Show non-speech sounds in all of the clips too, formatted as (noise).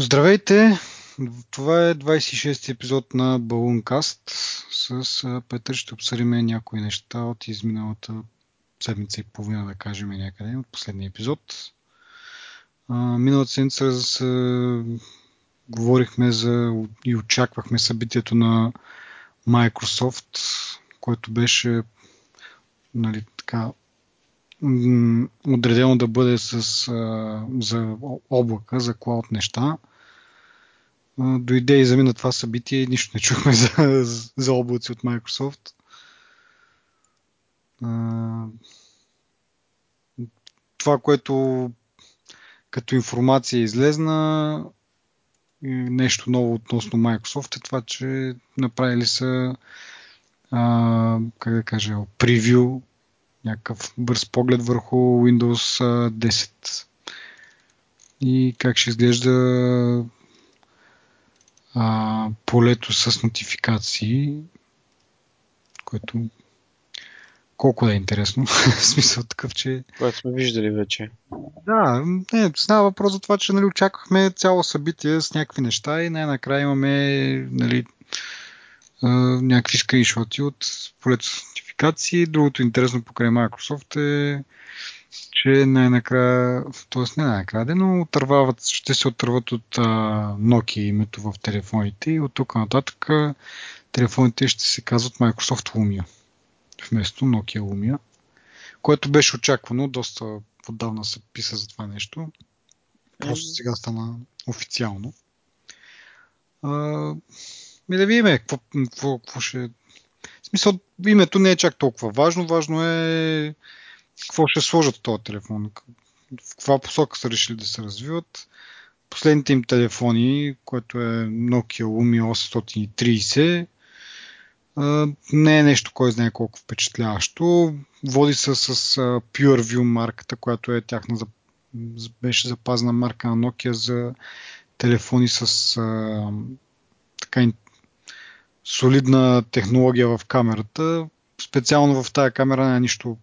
Здравейте! Това е 26 епизод на Балункаст. С Петър ще обсъдим някои неща от изминалата седмица и половина, да кажем някъде, от последния епизод. Миналата седмица с, говорихме за и очаквахме събитието на Microsoft, което беше нали, така, отредено да бъде с, а, за облака, за клауд неща. Дойде и замина това събитие нищо не чухме за, за облаци от Microsoft. Това, което като информация излезна, нещо ново относно Microsoft е това, че направили са а, как да кажа, превю някакъв бърз поглед върху Windows 10 и как ще изглежда а, полето с нотификации, което колко да е интересно. (laughs) в смисъл такъв, че... Което сме виждали вече. Да, не, става въпрос за това, че нали, очаквахме цяло събитие с някакви неща и най-накрая имаме нали, някакви скриншоти от полето с нотификации. Другото интересно покрай Microsoft е, че най-накрая, т.е. не най-накрая, но отървават, ще се отърват от а, Nokia името в телефоните и от тук нататък телефоните ще се казват Microsoft Lumia вместо Nokia Lumia, което беше очаквано, доста отдавна се писа за това нещо. Просто сега стана официално. А, ми да видим какво, какво, какво ще в смисъл, името не е чак толкова важно. Важно е какво ще сложат този телефон. В каква посока са решили да се развиват. Последните им телефони, което е Nokia Lumia 830, не е нещо, кой знае колко впечатляващо. Води се с PureView марката, която е тяхна беше запазена марка на Nokia за телефони с така солидна технология в камерата. Специално в тази камера няма нищо,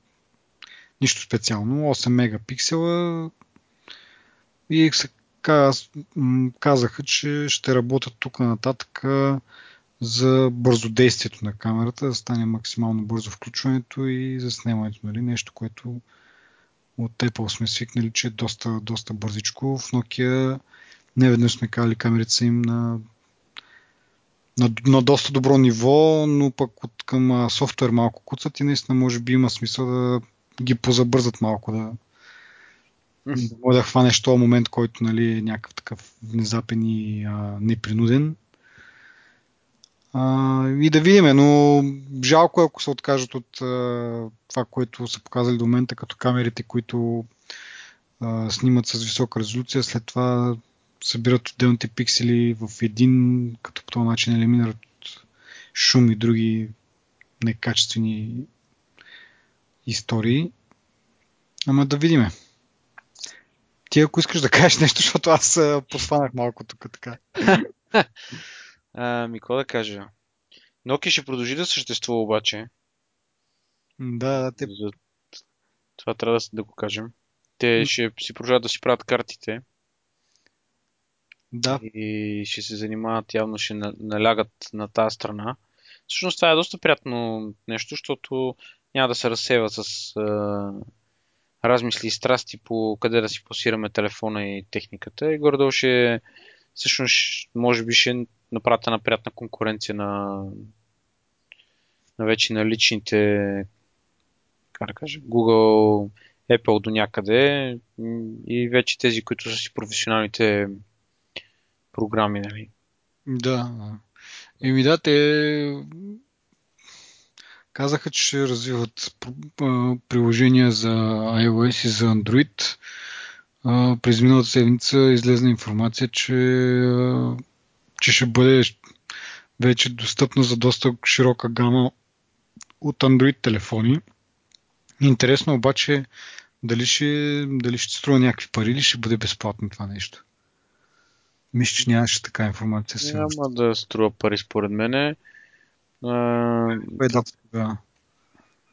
нищо специално. 8 мегапиксела и се казаха, че ще работят тук нататък за бързодействието на камерата, да стане максимално бързо включването и за снимането. Нали? Нещо, което от Apple сме свикнали, че е доста, доста бързичко. В Nokia не веднъж сме казали камерите са им на на, на доста добро ниво, но пък от към софтуер малко куцат и наистина може би има смисъл да ги позабързат малко, да, да може да хванеш този момент, който нали, е някакъв такъв внезапен и а, непринуден. А, и да видим, но жалко е, ако се откажат от а, това, което са показали до момента, като камерите, които а, снимат с висока резолюция, след това събират отделните пиксели в един, като по този начин елиминират шум и други некачествени истории. Ама да видиме. Ти ако искаш да кажеш нещо, защото аз посванах малко тук така. (laughs) а, ми, какво да кажа? Nokia ще продължи да съществува обаче. Да, да. Те... Това трябва да, да го кажем. Те ще си продължават да си правят картите. Да. И ще се занимават, явно ще налягат на тази страна. Всъщност това е доста приятно нещо, защото няма да се разсева с а, размисли и страсти по къде да си пласираме телефона и техниката. И горе ще всъщност може би ще направят една приятна конкуренция на, на вече наличните как да кажа, Google, Apple до някъде и вече тези, които са си професионалните програми, нали? Да. Еми да, те казаха, че ще развиват приложения за iOS и за Android. През миналата седмица излезна информация, че, че ще бъде вече достъпна за доста широка гама от Android телефони. Интересно обаче дали ще, дали ще струва някакви пари или ще бъде безплатно това нещо. Мисля, че нямаше така информация. Сега. Няма да струва пари според мене. А... Файдата тогава.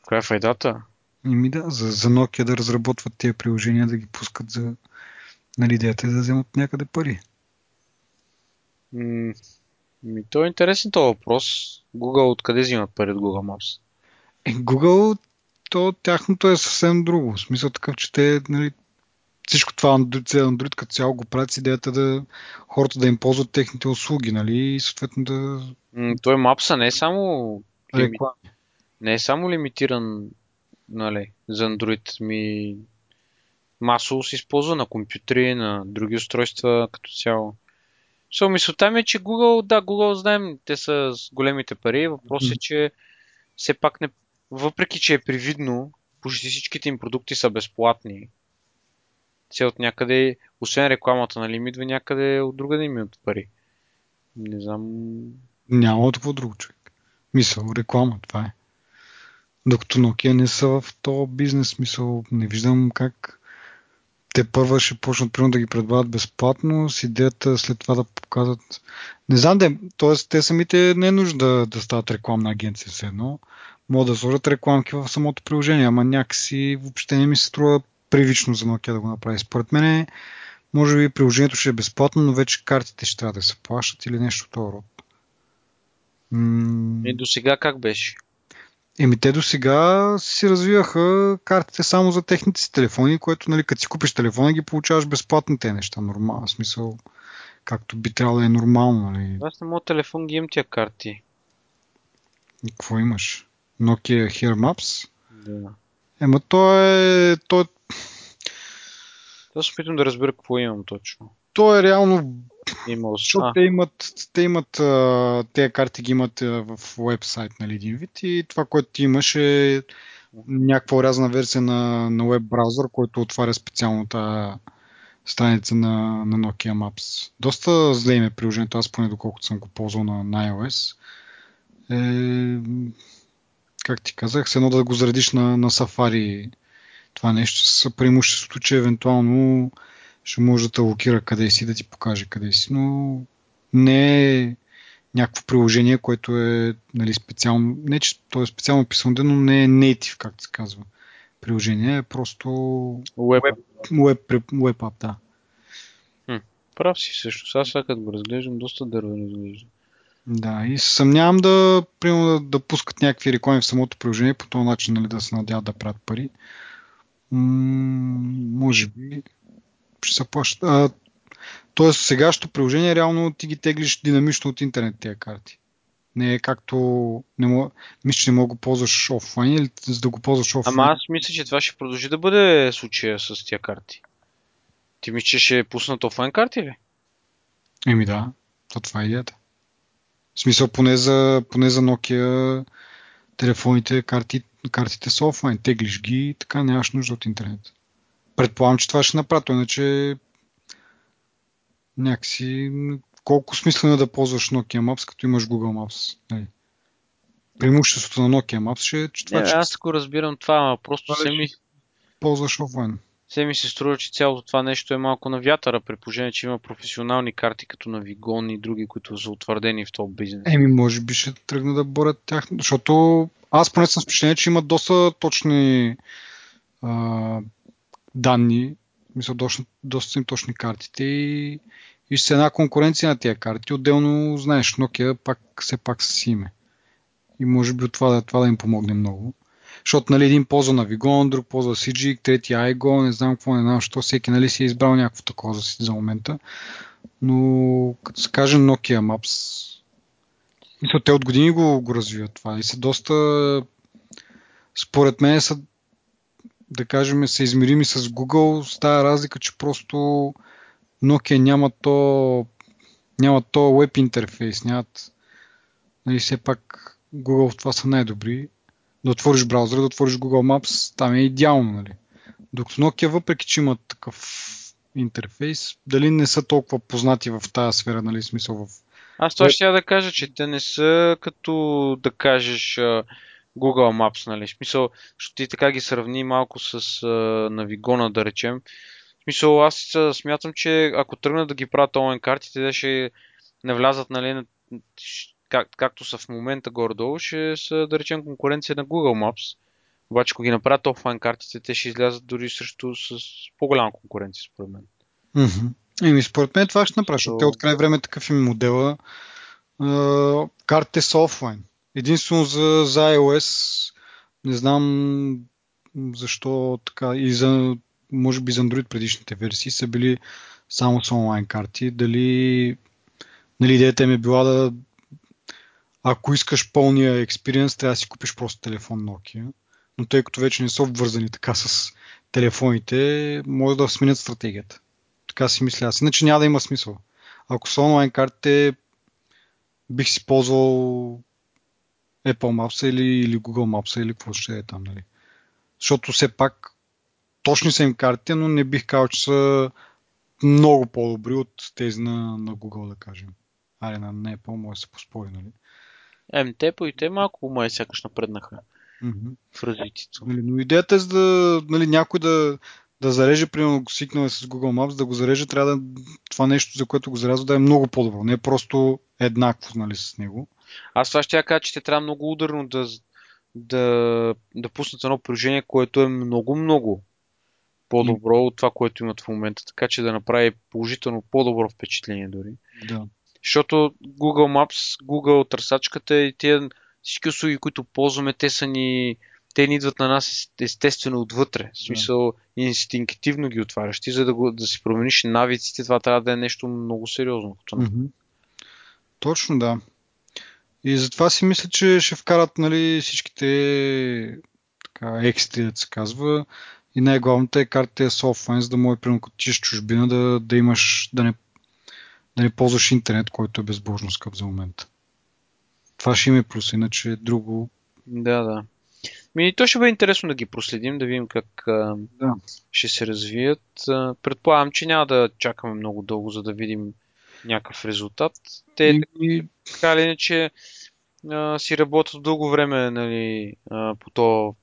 Коя е файдата? Ими да, за, за Nokia да разработват тези приложения, да ги пускат за... Нали, идеята е да вземат някъде пари. М- ми, то е интересен този въпрос. Google откъде взимат пари от Google Maps? Е, Google, то тяхното е съвсем друго. В смисъл такъв, че те, нали, всичко това Android, като цяло го правят с идеята да хората да им ползват техните услуги, нали, и съответно да... Той Maps не е само лими... Не е само лимитиран нали, за Android, ми масово се използва на компютри, на други устройства като цяло. So, мисълта ми е, че Google, да, Google знаем, те са с големите пари. Въпросът е, че все пак не, въпреки, че е привидно, почти всичките им продукти са безплатни. Те от някъде, освен рекламата, нали, им идва някъде от друга да им идват пари. Не знам. Няма от какво друго човек. Мисъл, реклама, това е. Докато Nokia не са в този бизнес, мисъл, не виждам как те първа ще почнат примерно да ги предлагат безплатно, с идеята след това да показват. Не знам да, т.е. те самите не е нужда да, да стават рекламна агенция все едно. Могат да сложат рекламки в самото приложение, ама някакси въобще не ми се струва привично за Nokia да го направи. Според мен, може би приложението ще е безплатно, но вече картите ще трябва да се плащат или нещо от този род. М, И до сега как беше? Еми те до сега си развиваха картите само за техните си телефони, което нали, като си купиш телефона ги получаваш безплатно те неща. Нормално, в смисъл, както би трябвало да е нормално. Нали. Аз на моят телефон ги имам тия карти. И какво имаш? Nokia Here Maps? Да. Ема то е, то, е- Аз се опитвам да разбера какво имам точно. то е реално, Имал защото а, те имат, те имат тези карти ги имат в вебсайт, нали, един вид и това, което ти имаш е някаква урязана версия на, на веб браузър, който отваря специално тази страница на, на Nokia Maps. Доста зле им е приложението, аз поне доколкото съм го ползвал на, на iOS. Е, как ти казах, с едно да го заредиш на, на Safari това нещо с преимуществото, че евентуално ще може да те локира къде си, да ти покаже къде си, но не е някакво приложение, което е нали, специално, не че то е специално писано, но не е native, както се казва. Приложение е просто Web. web, web app, да. Прав си също. Аз сега като го разглеждам, доста дървен изглежда. Да, и се съмнявам да, примерно, да, да пускат някакви реклами в самото приложение, по този начин нали, да се надяват да правят пари. Може би ще се плащат. А, тоест, сегашното приложение реално ти ги теглиш динамично от интернет тези карти. Не е както... Не мога, мисля, че не мога да го ползваш офлайн или за да го ползваш офлайн. Ама аз мисля, че това ще продължи да бъде случая с тия карти. Ти мислиш, че ще пуснат офлайн карти ли? Еми да, то това е идеята. В смисъл, поне за, поне за Nokia телефоните, карти, картите са офлайн. Теглиш ги и така нямаш нужда от интернет. Предполагам, че това ще направи, иначе някакси колко смислено е да ползваш Nokia Maps, като имаш Google Maps. Нали? Преимуществото на Nokia Maps ще е, че това, Не, че аз го разбирам това, ама просто се ми, ползваш офлайн. Се ми се струва, че цялото това нещо е малко на вятъра, при положение, че има професионални карти, като на Вигон и други, които са утвърдени в този бизнес. Еми, може би ще тръгна да борят тях, защото аз поне съм с впечатление, че имат доста точни а, данни, мисля, доста, доста им точни картите и, и ще се една конкуренция на тия карти. Отделно, знаеш, Nokia пак, все пак с име. И може би от това, това да им помогне много. Защото нали, един ползва на Vigon, друг ползва CG, трети iGo, не знам какво, не знам, що всеки нали, си е избрал някакво такова за, за момента. Но като се каже Nokia Maps, мисля, те от години го, го развиват това и са доста, според мен са, да кажем, са измерими с Google, с тази разлика, че просто Nokia няма то, няма то веб интерфейс, нямат, нали, все пак Google в това са най-добри. Да отвориш браузъра, да отвориш Google Maps, там е идеално, нали. Докато Nokia, въпреки че имат такъв интерфейс, дали не са толкова познати в тази сфера, нали, смисъл в Аз това ще я да кажа, че те не са като да кажеш Google Maps, нали? Смисъл, защото ти така ги сравни малко с а, Навигона, да речем. Смисъл, аз смятам, че ако тръгнат да ги правят онлайн картите, те ще навлязат, нали, на, ш- как, както са в момента горе-долу, ще са, да речем, конкуренция на Google Maps. Обаче, ако ги направят офлайн картите, те ще излязат дори срещу с по-голяма конкуренция, според мен. Мгм. Еми, според мен това ще направи, защото те от край време такъв им модела. Картите са офлайн. Единствено за, за iOS не знам защо така и за може би за Android предишните версии са били само с онлайн карти. Дали нали, идеята ми е била да ако искаш пълния експириенс, трябва да си купиш просто телефон Nokia. Но тъй като вече не са обвързани така с телефоните, може да сменят стратегията. Така си мисля аз. Иначе няма да има смисъл. Ако са онлайн картите, бих си ползвал Apple Maps или, или Google Maps или какво ще е там. Нали. Защото все пак точни са им картите, но не бих казал, че са много по-добри от тези на, на Google, да кажем. Али на Apple може да се поспори, нали? Ем, те по и те малко май сякаш напреднаха mm-hmm. в развитието. Нали, но идеята е за да нали, някой да, да зареже, примерно сигнал с Google Maps, да го зареже, трябва да това нещо, за което го зарязва, да е много по-добро. Не е просто еднакво нали, с него. Аз това ще я кажа, че те трябва много ударно да, да, да пуснат едно приложение, което е много-много по-добро mm. от това, което имат в момента, така че да направи положително по-добро впечатление дори. Да. Защото Google Maps, Google търсачката и тия всички услуги, които ползваме, те са ни те ни идват на нас естествено отвътре. В смисъл, инстинктивно ги отваряш. Ти, за да, го, да си промениш навиците, това трябва да е нещо много сериозно. Mm-hmm. Точно, да. И затова си мисля, че ще вкарат нали, всичките така, екстри, да се казва. И най-главното е картите с офлайн, за да може, примерно, като чужбина, да, да имаш, да не, да не ползваш интернет, който е безбожно скъп за момента. Това ще има и плюс, иначе друго. Да, да. Ми, то ще бъде интересно да ги проследим, да видим как да. ще се развият. Предполагам, че няма да чакаме много дълго, за да видим някакъв резултат. Те, и... така или иначе, си работят дълго време нали, по този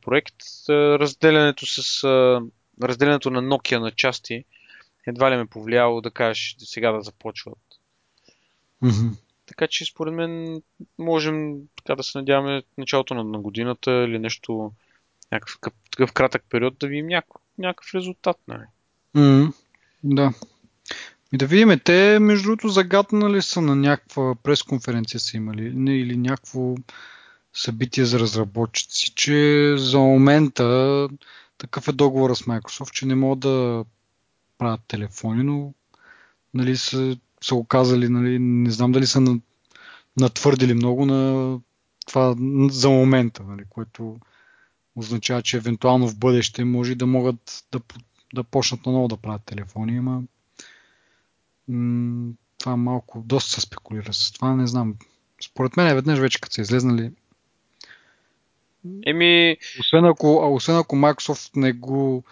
проект. Разделянето, с, разделянето на Nokia на части едва ли ме повлияло да кажеш сега да започват. Mm-hmm. Така че според мен можем така да се надяваме началото на, на годината или нещо, някакъв такъв кратък период да видим някакъв, някакъв резултат. Нали? Mm, да. И да видим, те между другото загаднали са на някаква пресконференция са имали не, или някакво събитие за разработчици, че за момента такъв е договора с Microsoft, че не могат да правят телефони, но нали, са, са оказали, нали, не знам дали са натвърдили много на това за момента, нали, което означава, че евентуално в бъдеще може да могат да, да почнат наново да правят телефони, ама м- това малко, доста се спекулира с това, не знам. Според мен е веднъж вече като са излезнали Еми... Освен ако, освен ако Microsoft не го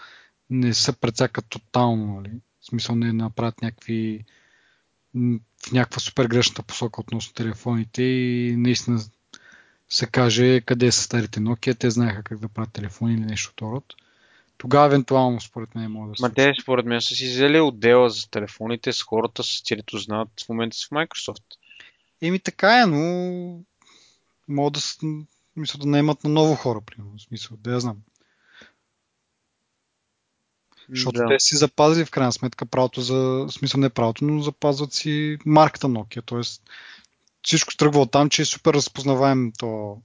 не се прецакат тотално, нали? В смисъл не направят някакви в някаква супер грешната посока относно телефоните и наистина се каже къде са старите Nokia, те знаеха как да правят телефони или нещо от род. Тогава евентуално според мен може да се. Ма те според мен са си взели отдела за телефоните с хората, с които знаят в момента с Microsoft. Еми така е, но могат да, мисля, да наемат на ново хора, примерно. В смисъл, да я знам. Защото да. те си запазили в крайна сметка правото за, в смисъл не правото, но запазват си марката Nokia. Тоест всичко тръгва от там, че е супер разпознаваем то,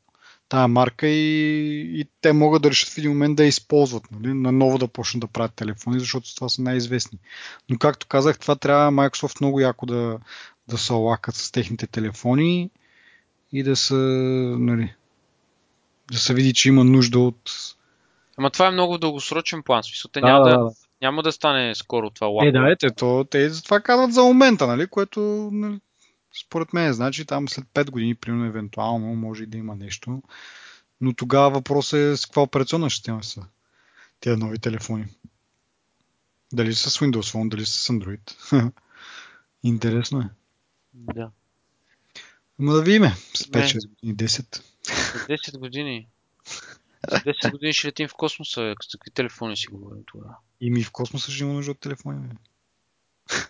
тая марка и, и те могат да решат в един момент да я използват, нали? наново да почнат да правят телефони, защото това са най-известни. Но както казах, това трябва Microsoft много яко да, да се лакат с техните телефони и да се, нали, да се види, че има нужда от Ама това е много дългосрочен план. Смисъл, те да, няма, да, да, няма да стане скоро това лако. Е, да, ете, то, те затова казват за момента, нали, което нали, според мен значи там след 5 години, примерно, евентуално, може и да има нещо. Но тогава въпросът е с каква операционна система са тези нови телефони. Дали са с Windows Phone, дали са с Android. (laughs) Интересно е. Да. Ама да видим. С 5-6 години, 10. 10 години. (laughs) За 10 години ще летим в космоса. С какви телефони си говорим тогава? И ми в космоса ще има нужда от телефони. (laughs)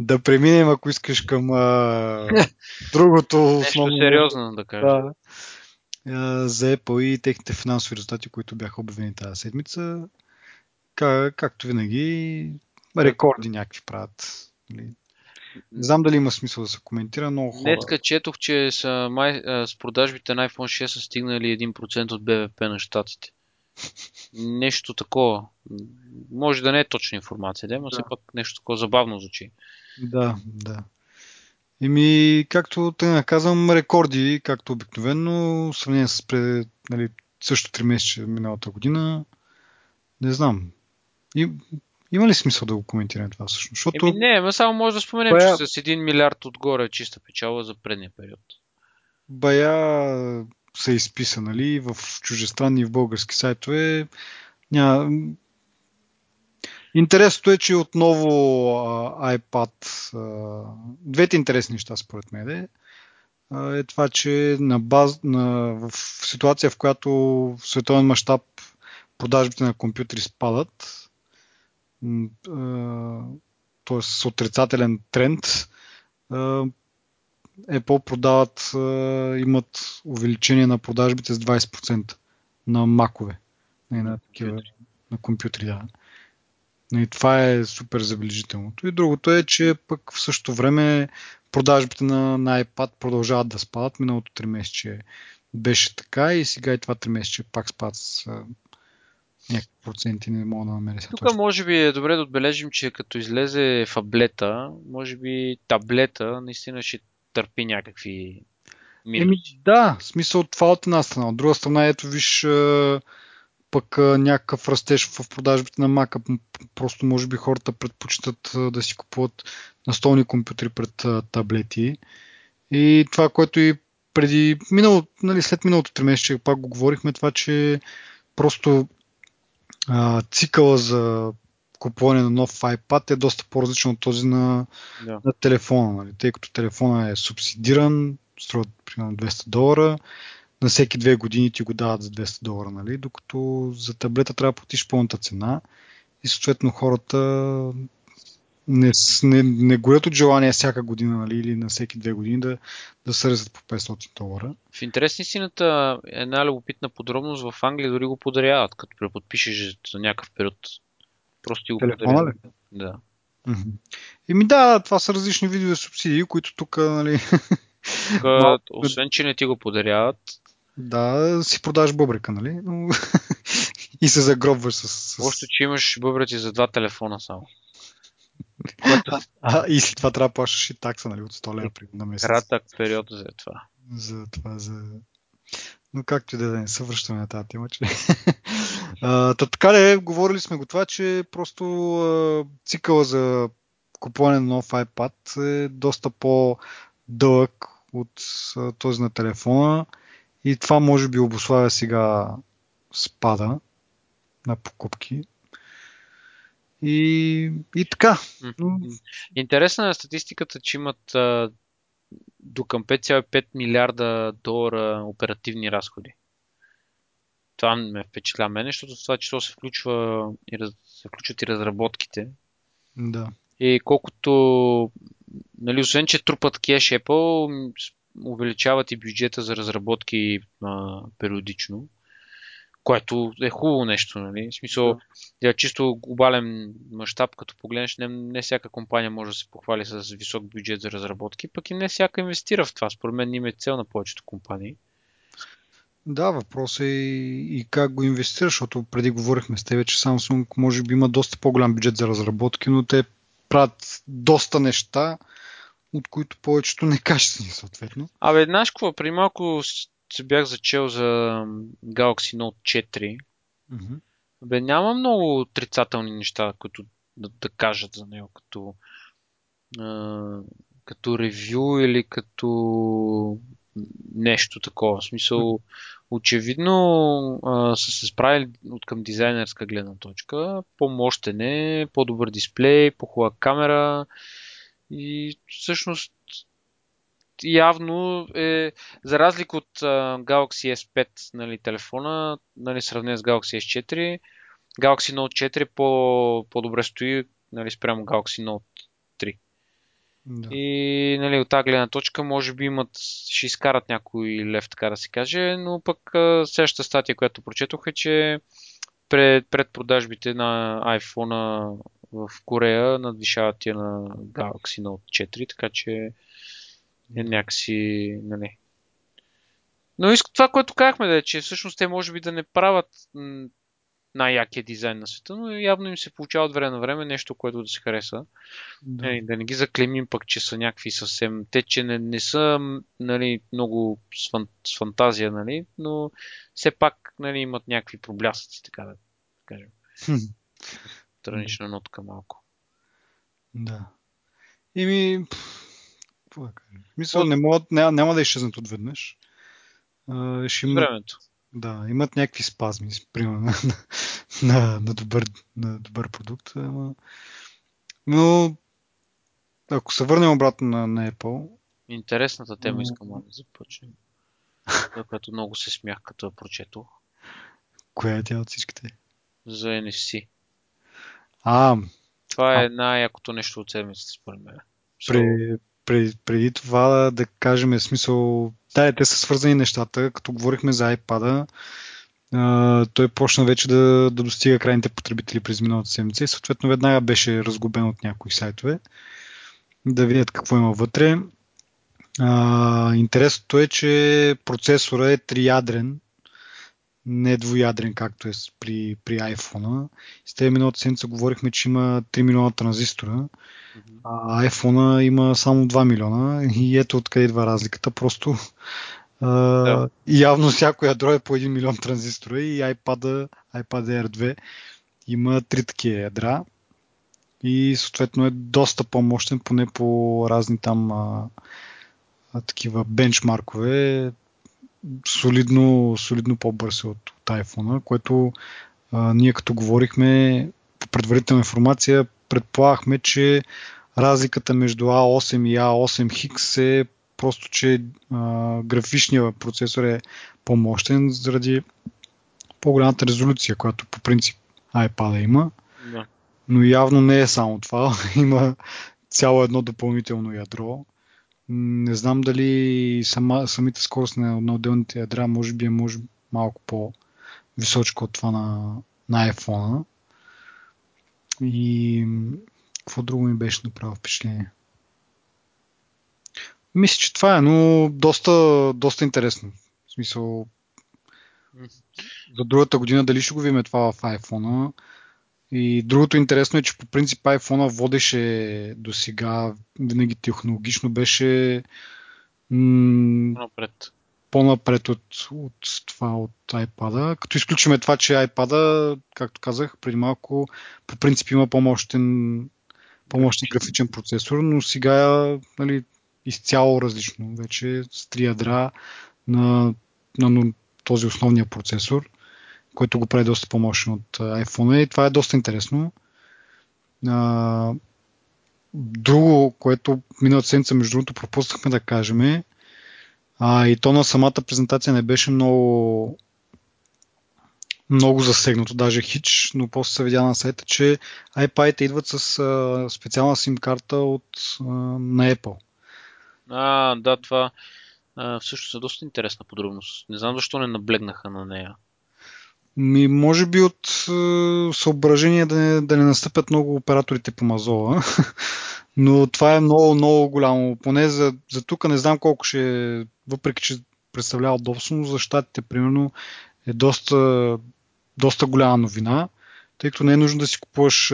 да преминем, ако искаш към а, (laughs) другото основно. Нещо сериозно да кажа. Да. А, за Apple и техните финансови резултати, които бяха обявени тази седмица. Как, както винаги, рекорди някакви правят. Не знам дали има смисъл да се коментира, но хора... Днеска четох, че са май, с продажбите на iPhone 6 са стигнали 1% от БВП на щатите. Нещо такова. Може да не е точна информация, да, но да. все пак нещо такова забавно звучи. Да, да. Еми, както те казвам, рекорди, както обикновено, сравнение с пред, нали, също 3 месеца миналата година. Не знам. И, има ли смисъл да го коментираме това всъщност? Защото... Еми не, ма само може да споменем, Бая... че с 1 милиард отгоре чиста печала за предния период. Бая са изписа, нали, в чужестранни и в български сайтове. Ня... Интересното е, че отново а, iPad, а, двете интересни неща според мен е, е това, че на баз, на, в ситуация, в която в световен мащаб продажбите на компютри спадат, т.е. с отрицателен тренд, Apple продават, имат увеличение на продажбите с 20% на макове, не на такива, на компютри, да. И това е супер забележителното. И другото е, че пък в същото време продажбите на, на iPad продължават да спадат. Миналото 3 месече беше така и сега и това 3 месече пак спад с някакви проценти, не мога да намеря. Тук точно. може би е добре да отбележим, че като излезе фаблета, може би таблета наистина ще търпи някакви минути. Еми, да, смисъл това от една страна. От друга страна, ето виж пък някакъв растеж в продажбите на мака. Просто може би хората предпочитат да си купуват настолни компютри пред таблети. И това, което и преди минало, нали, след миналото 3 месеца пак го говорихме, това, че просто а, цикъла за купуване на нов iPad е доста по-различен от този на, да. на телефона, нали? тъй като телефона е субсидиран, струва примерно 200 долара, на всеки две години ти го дават за 200 долара, нали? докато за таблета трябва да платиш пълната цена и съответно хората не, не, не горят от желание всяка година нали, или на всеки две години да, да се резат по 500 долара. В интерес истината една любопитна подробност в Англия дори го подаряват, като преподпишеш за някакъв период. Просто ти го подаряват. Да. Еми да, това са различни видове субсидии, които тук, нали... Тук, (laughs) освен, че не ти го подаряват, да, си продаш бъбрика, нали? Но... (laughs) и се загробваш с... с... Още, че имаш бъбреци за два телефона само. Което... А, и след това трябва да плащаш и такса, нали, от 100 лева на месец. Кратък период за това. За това, за... Но както и да не се връщаме на тази тема, че... (laughs) а, така ли, говорили сме го това, че просто а, цикъла за купуване на нов iPad е доста по-дълъг от а, този на телефона и това може би обославя сега спада на покупки. И, и така. Интересна е статистиката, че имат а, до към 5,5 милиарда долара оперативни разходи. Това ме впечатля мен, защото това число се включва и раз, се включват и разработките. Да. И колкото, нали, освен, че трупат кеш Apple, увеличават и бюджета за разработки а, периодично което е хубаво нещо, нали? В смисъл, да. чисто глобален мащаб, като погледнеш, не, не всяка компания може да се похвали с висок бюджет за разработки, пък и не всяка инвестира в това. Според мен има е цел на повечето компании. Да, въпрос е и, и как го инвестираш, защото преди говорихме с тебе, че Samsung може би има доста по-голям бюджет за разработки, но те правят доста неща, от които повечето некачествени съответно. Абе, знаеш какво, преди малко се бях зачел за Galaxy Note 4. Mm-hmm. Бе, няма много отрицателни неща, които да, да кажат за него, като, а, като ревю или като нещо такова. В смисъл, очевидно а, са се справили от към дизайнерска гледна точка. По-мощен е, по-добър дисплей, по-хубава камера и всъщност явно е, за разлика от uh, Galaxy S5 нали, телефона, нали, сравнен с Galaxy S4, Galaxy Note 4 по, по-добре стои нали, спрямо Galaxy Note 3. Да. И нали, от тази гледна точка може би имат, ще изкарат някой лев, така да се каже, но пък следващата статия, която прочетох е, че пред, пред продажбите на iPhone в Корея надвишават тия на Galaxy Note 4, така че е някакси, нали. Но иска това, което казахме, да е, че всъщност те може би да не правят най-якия дизайн на света, но явно им се получава от време на време нещо, което да се хареса. Да, е, да не ги заклемим пък, че са някакви съвсем... Те, че не, не са нали, много с, фан, с фантазия, нали, но все пак нали, имат някакви проблясъци, така да кажем. Странична нотка малко. Да. Ими, какво да кажа? Мисля, не могат, няма, няма да изчезнат отведнъж. А, ще има... Времето. Да, имат някакви спазми, примерно, (laughs) на, на, на, добър, на добър продукт. Ама... Но, ако се върнем обратно на, на Apple... Интересната тема но... искам да започнем. която много се смях, като я прочетох. Коя е тя от всичките? За NFC. А, това е най-якото нещо от седмицата, според мен. При, преди, преди това да кажем смисъл, да, те са свързани нещата, като говорихме за iPad, той почна вече да, да достига крайните потребители през миналата седмица и съответно веднага беше разгубен от някои сайтове да видят какво има вътре. Интересното е, че процесора е триядрен, не двуядрен, както е при, при iPhone. С тези миналата седмица говорихме, че има 3 милиона транзистора, а iPhone има само 2 милиона и ето откъде идва разликата. Просто да. явно всяко ядро е по 1 милион транзистора и iPad, iPad Air 2 има 3 такива ядра и съответно е доста по-мощен, поне по разни там а, а, такива бенчмаркове солидно, солидно по-бърз от, от iPhone, което а, ние като говорихме по предварителна информация, предполагахме, че разликата между A8 и A8 Hix е просто, че а, графичният процесор е по-мощен заради по-голямата резолюция, която по принцип iPad има. Да. Но явно не е само това. (laughs) Има цяло едно допълнително ядро, не знам дали сама, самите скорост на, на отделните ядра може би е може малко по-височко от това на, на iPhone. И какво друго ми беше направо впечатление? Мисля, че това е, но доста, доста интересно. В смисъл, за другата година дали ще го видим това в iPhone. И другото интересно е, че по принцип iPhone водеше до сега, винаги технологично беше м- напред. по-напред от, от това от iPad. Като изключиме това, че iPad, както казах преди малко, по принцип има по-мощен, по-мощен графичен процесор, но сега нали, изцяло различно. Вече с три ядра на, на този основния процесор който го прави доста по-мощен от iPhone и това е доста интересно. А, друго, което миналата седмица, между другото, пропуснахме да кажем, а, и то на самата презентация не беше много много засегнато, даже хич, но после се видя на сайта, че iPad идват с а, специална сим карта от, а, на Apple. А, да, това а, всъщност е доста интересна подробност. Не знам защо не наблегнаха на нея. Ми, може би от е, съображение да не, да не настъпят много операторите по мазола. (laughs) Но това е много, много голямо. Поне за, за тук не знам колко ще е, въпреки че представлява удобство, но за щатите, примерно, е доста, доста голяма новина, тъй като не е нужно да си купуваш,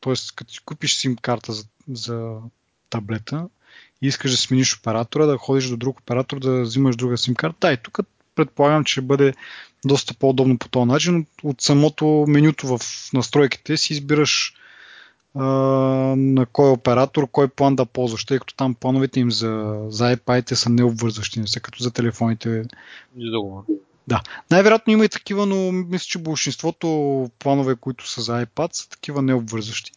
т.е. като си купиш сим карта за, за таблета и искаш да смениш оператора, да ходиш до друг оператор, да взимаш друга сим карта. Да, и тук предполагам, че ще бъде доста по-удобно по този начин. От самото менюто в настройките си избираш а, на кой оператор, кой план да ползваш, тъй като там плановете им за, за iPad са необвързващи, не са като за телефоните. Да. Най-вероятно има и такива, но мисля, че большинството планове, които са за iPad, са такива необвързващи.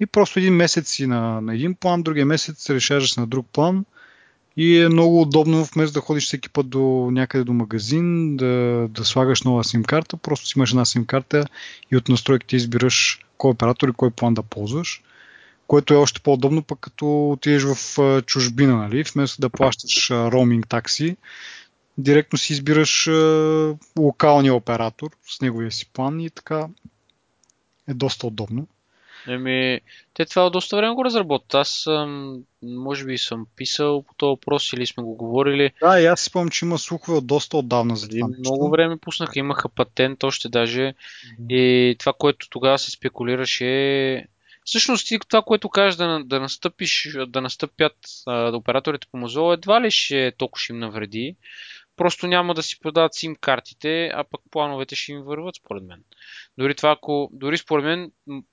И просто един месец си на, на един план, другия месец решаваш на друг план и е много удобно, вместо да ходиш всеки път до някъде до магазин, да, да слагаш нова сим карта, просто си имаш една сим карта и от настройките избираш кой оператор и кой план да ползваш. Което е още по-удобно, пък като отидеш в чужбина, нали? вместо да плащаш роуминг такси, директно си избираш локалния оператор с неговия си план и така е доста удобно. Еми, те това доста време го разработват. Аз съм, може би съм писал по този въпрос или сме го говорили. Да, и аз си спомням, че има слухове от доста отдавна за това. Много време пуснаха, имаха патент още даже. Mm-hmm. И това, което тогава се спекулираше Всъщност това, което кажеш да, да настъпиш, да настъпят да операторите по Mozilla, едва ли ще толкова ще им навреди. Просто няма да си продават сим картите, а пък плановете ще им върват, според мен. Дори това, ако, дори според мен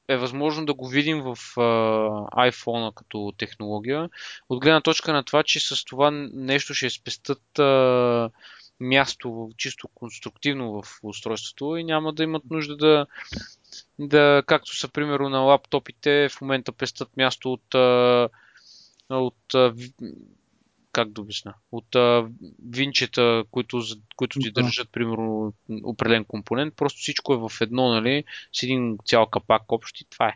е възможно да го видим в uh, iPhone като технология, от гледна точка на това, че с това нещо ще спестат uh, място чисто конструктивно в устройството и няма да имат нужда да, да както са примерно на лаптопите, в момента пестат място от, от как да от а, винчета, които, които ти държат, примерно, определен компонент. Просто всичко е в едно, нали, с един цял капак общ и това е.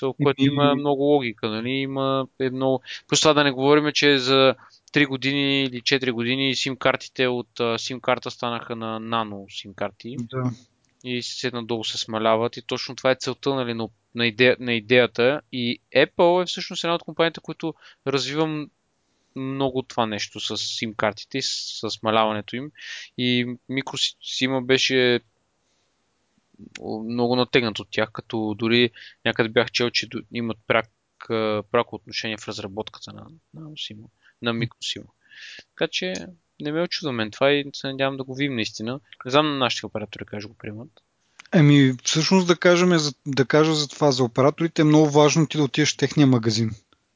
So, което има много логика, нали, има едно... Просто това да не говорим, че за 3 години или 4 години сим картите от сим карта станаха на нано сим карти. Да. И се надолу се смаляват и точно това е целта нали, на, на, на идеята. И Apple е всъщност една от компаниите, които развивам много това нещо с сим картите и с, смаляването им. И микросима беше много натегнат от тях, като дори някъде бях чел, че имат прак, пряко отношение в разработката на, на, Сима, на микросима. Така че не ме очудва мен това и се надявам да го видим наистина. Не знам на нашите оператори как го приемат. Еми, всъщност да, кажем, да кажа за това, за операторите е много важно ти да отидеш в техния магазин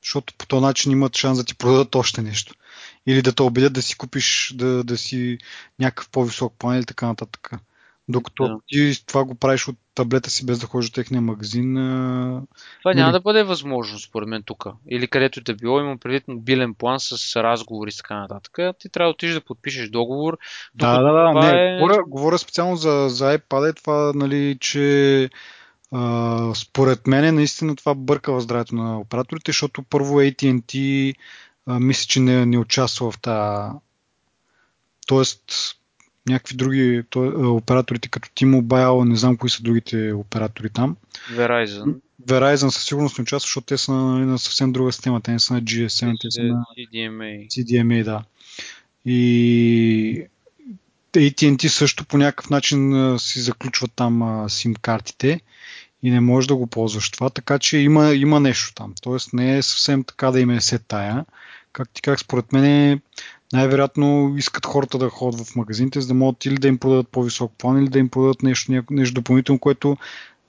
защото по този начин имат шанс да ти продадат още нещо. Или да те убедят да си купиш да, да си някакъв по-висок план или така нататък. Докато да. ти това го правиш от таблета си без да ходиш до техния магазин. Това няма нали? да бъде възможно, според мен, тук. Или където да било, имам предвид мобилен план с разговори и така нататък. Ти трябва да отидеш да подпишеш договор. Да, да, да. Не, е... говоря, говоря специално за, за iPad, е това, нали, че Uh, според мен наистина това бърка в здравето на операторите, защото първо AT&T мисля, че не, не участва в тази Тоест, някакви други то, операторите като T-Mobile, не знам кои са другите оператори там. Verizon. Verizon със сигурност не участва, защото те са на, на съвсем друга система. Те не са на GSM, те са на CDMA. CDMA, да. И AT&T също по някакъв начин си заключват там SIM картите и не можеш да го ползваш това, така че има, има нещо там. Тоест не е съвсем така да им е се тая. Как ти как според мен най-вероятно искат хората да ходят в магазините, за да могат или да им продадат по-висок план, или да им продадат нещо, нещо допълнително, което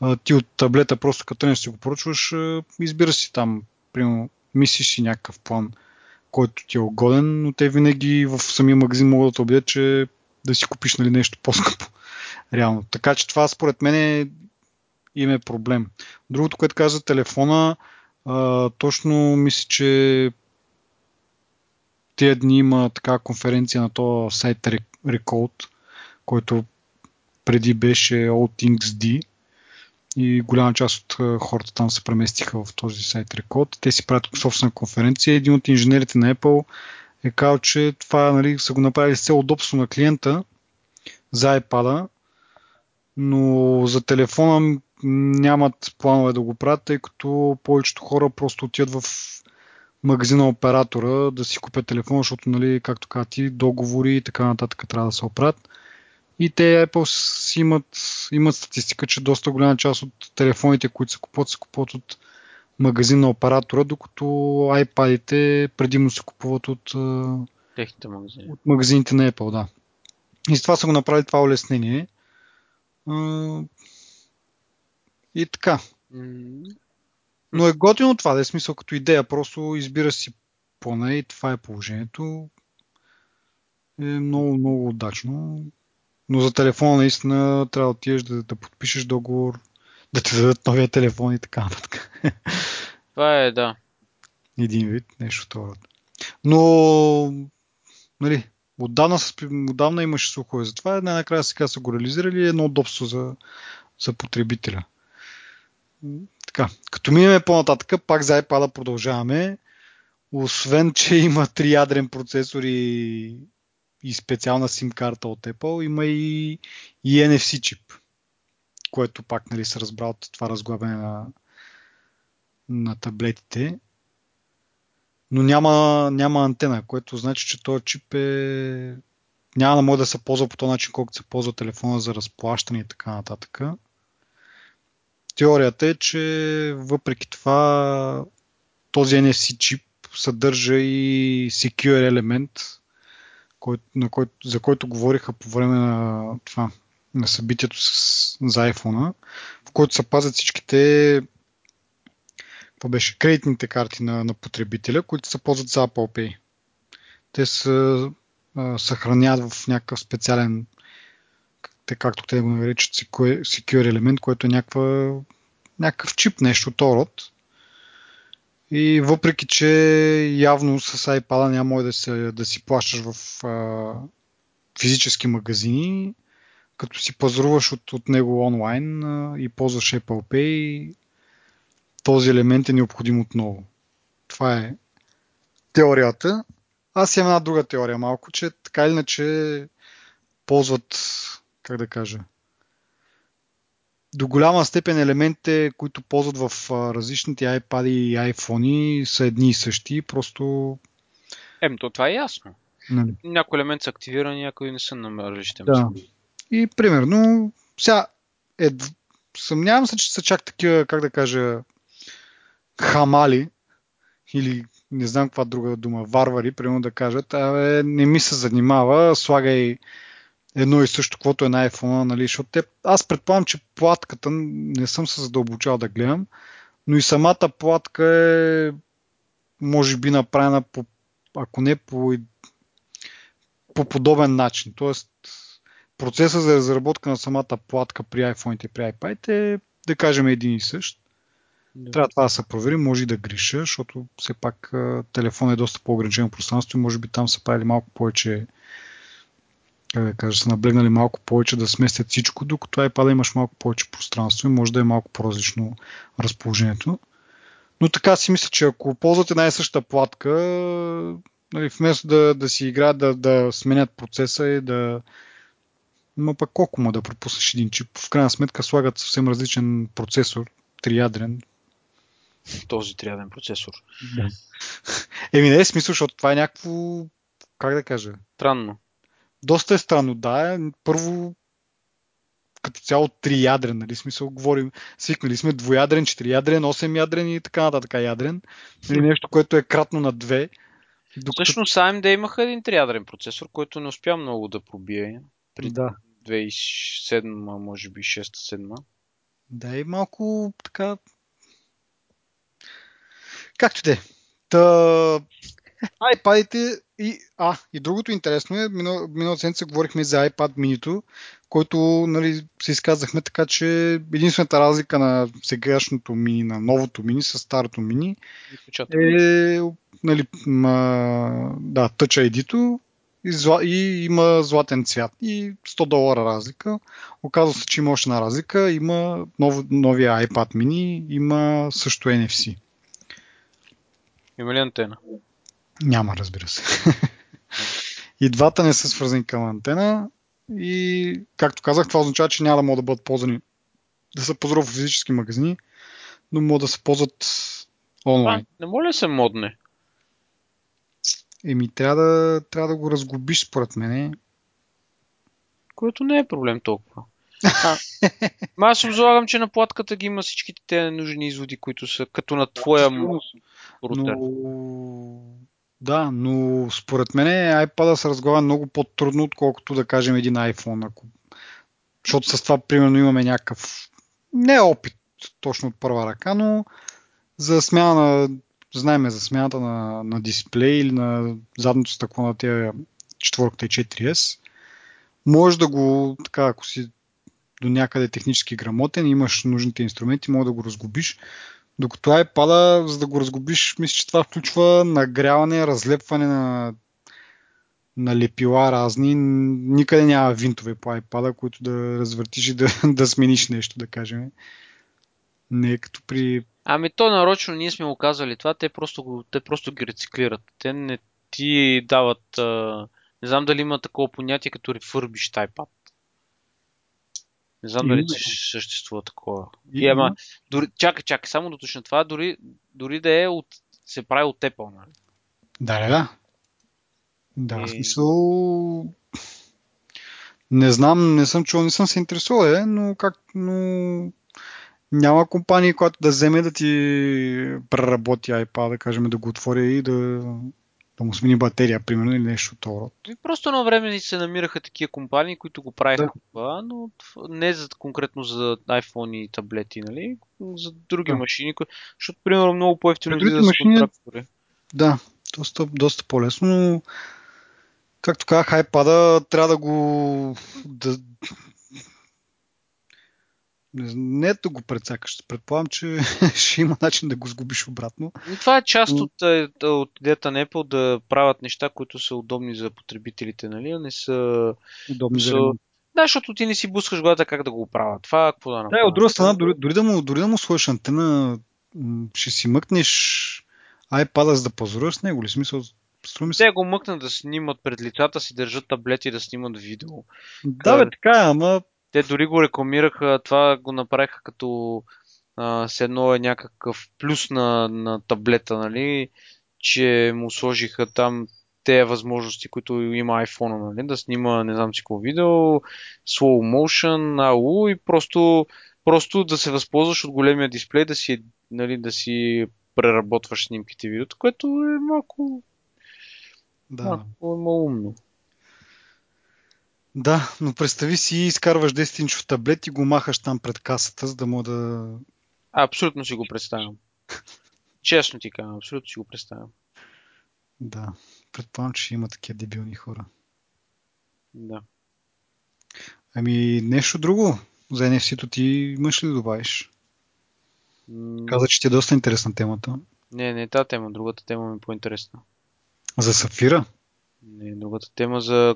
а, ти от таблета просто като не си го поръчваш, избира си там, примерно, мислиш си някакъв план, който ти е угоден, но те винаги в самия магазин могат да те убедят, че да си купиш нали, нещо по-скъпо. Реално. Така че това според мен е им е проблем. Другото, което каза телефона, а, точно мисля, че тия дни има така конференция на този сайт Recode, който преди беше All Things D и голяма част от хората там се преместиха в този сайт Recode. Те си правят собствена конференция. Един от инженерите на Apple е казал, че това нали, са го направили с удобство на клиента за iPad, но за телефона нямат планове да го правят, тъй като повечето хора просто отиват в магазина оператора да си купят телефон, защото, нали, както каза ти, договори и така нататък трябва да се оправят. И те Apple си имат, имат статистика, че доста голяма част от телефоните, които се купуват, се купуват от магазина оператора, докато iPad-ите предимно се купуват от, Техните магазини. от магазините на Apple, да. И с това са го направили това улеснение. И така. Но е готино това, да е смисъл като идея. Просто избира си плана и това е положението. Е много, много удачно. Но за телефона наистина трябва да отидеш да, да подпишеш договор, да ти дадат новия телефон и така нататък. Това е, да. Един вид, нещо това. Но, нали, отдавна, отдавна имаше слухове за това. Най-накрая сега са го реализирали едно удобство за, за потребителя. Така, като минем по-нататък, пак за iPad продължаваме. Освен, че има три ядрен процесор и, и специална SIM карта от Apple, има и, и NFC чип, което пак нали, се разбра от това разглабене на, на таблетите, но няма, няма антена, което значи, че този чип е няма да може да се ползва по този начин, колкото се ползва телефона за разплащане и така нататък. Теорията е, че въпреки това този NFC чип съдържа и secure елемент, на кой, за който говориха по време на, това, на събитието с, за iPhone, в който се пазят всичките какво беше, кредитните карти на, на потребителя, които се ползват за Apple Pay. Те са съхраняват в някакъв специален, те, както те го наричат, secure елемент, който е някаква, някакъв чип, нещо от род. И въпреки, че явно с iPad няма да, се, да си плащаш в а, физически магазини, като си пазаруваш от, от него онлайн а, и ползваш Apple Pay, този елемент е необходим отново. Това е теорията. Аз имам една друга теория малко, че така или иначе ползват, как да кажа, до голяма степен елементите, които ползват в различните iPad и iPhone са едни и същи, просто... Ем, то това е ясно. Нали? Някои елементи са активирани, някои не са на различните да. И примерно, сега, е, съмнявам се, че са чак такива, как да кажа, хамали или не знам каква друга дума, варвари, примерно да кажат, абе, не ми се занимава, слагай едно и също, каквото е на iPhone, нали, защото те, аз предполагам, че платката, не съм се задълбочал да гледам, но и самата платка е може би направена по, ако не по, по подобен начин. Тоест, процесът за разработка на самата платка при iPhone и при iPad е, да кажем, един и същ. Да. Трябва това да се провери, може и да греша, защото все пак телефон е доста по-ограничено пространство и може би там са правили малко повече как да кажа, са наблегнали малко повече да сместят всичко, докато iPad имаш малко повече пространство и може да е малко по-различно разположението. Но така си мисля, че ако ползвате най-същата платка, нали, вместо да, да си играят, да, да сменят процеса и да. Ма пък колко му да пропуснеш един чип? В крайна сметка слагат съвсем различен процесор, триядрен, този триаден процесор. Да. (laughs) Еми не е смисъл, защото това е някакво, как да кажа? Странно. Доста е странно, да. Първо, като цяло триядрен, нали? Смисъл, говорим, свикнали сме двоядрен, четириядрен, осем ядрен и така нататък ядрен. Или нещо, което е кратно на две. Докато... Всъщност AMD имаха един триядрен процесор, който не успя много да пробие. При да. 2007, може би 6-7. Да, и малко така Както те. Та... iPad-ите и... А, и другото интересно е, минал, миналата седмица говорихме за iPad mini който нали, се изказахме така, че единствената разлика на сегашното мини, на новото мини с старото мини е нали, ма, да, Touch ID-то и, зла, и има златен цвят и 100 долара разлика. Оказва се, че има още една разлика. Има нов, новия iPad mini, има също NFC. Има ли антена? Няма, разбира се. и двата не са свързани към антена. И, както казах, това означава, че няма да могат да бъдат ползвани да се ползват в физически магазини, но могат да се ползват онлайн. А, не може ли се модне? Еми, трябва да, трябва да го разгубиш, според мен. Което не е проблем толкова. А, аз обзлагам, че на платката ги има всичките те нужни изводи, които са като на твоя рутер. Но... Да, но според мен iPad се разговаря много по-трудно, отколкото да кажем един iPhone. Ако... Защото с това, примерно, имаме някакъв не опит точно от първа ръка, но за смяна на знаеме за смяната на, на дисплей или на задното стъкло на тези четворката и 4S, може да го, така, ако си до някъде технически грамотен, имаш нужните инструменти, може да го разгубиш. Докато iPad, за да го разгубиш, мисля, че това включва нагряване, разлепване на, на лепила разни. Никъде няма винтове по iPad, които да развъртиш и да, (laughs) да смениш нещо, да кажем. Не е като при... Ами то нарочно ние сме го казали това, те просто, те просто ги рециклират. Те не ти дават... Не знам дали има такова понятие като рефърбиш iPad. Не знам дали съществува такова. И- ама, дори, чакай, чакай, само да уточня това, дори, дори да е от, се прави от Apple, нали? Да, да, да. Да, И- в смисъл... Не знам, не съм чул, не съм се интересувал, е, но, как, но няма компания, която да вземе да ти преработи iPad, да кажем, да го отвори и да, да му смени батерия, примерно, или нещо от този род. И просто на време се намираха такива компании, които го правиха Да. това, но не за, конкретно за iPhone и таблети, нали? За други Да. машини, кои- защото, примерно, много по-ефтино излиза с машини- контрактори. Да, доста, доста по-лесно, но както казах, iPad трябва да го да, не, не да го прецакаш. Предполагам, че (laughs) ще има начин да го сгубиш обратно. И това е част от, е, от идеята на Apple да правят неща, които са удобни за потребителите, нали? а Не са... Удобно за са... ремонт. Да, защото ти не си бускаш главата как да го правят. Това какво да Да, направят? от друга страна, дори, дори, да му, дори да му сложиш антена, ще си мъкнеш iPad за да позоруваш с него ли? Смисъл, струва ми се. Те го мъкнат да снимат пред лицата си, държат таблети да снимат видео. Да, бе, така е, ама Те дори го рекламираха, това го направиха като а, с едно е някакъв плюс на, на таблета, нали, че му сложиха там те възможности, които има iPhone, нали, да снима не знам си какво видео, slow motion, AU и просто, просто да се възползваш от големия дисплей, да си, нали, да си преработваш снимките видеото, което е малко, да. малко малумно. Да, но представи си, изкарваш 10-инчов таблет и го махаш там пред касата, за да мога да... Абсолютно си го представям. Честно ти казвам, абсолютно си го представям. Да, предполагам, че има такива дебилни хора. Да. Ами, нещо друго за NFC-то ти имаш ли да добавиш? М, Каза, че ти е доста интересна темата. Не, не е тази тема, другата тема ми е по-интересна. За Сафира? Не, другата тема за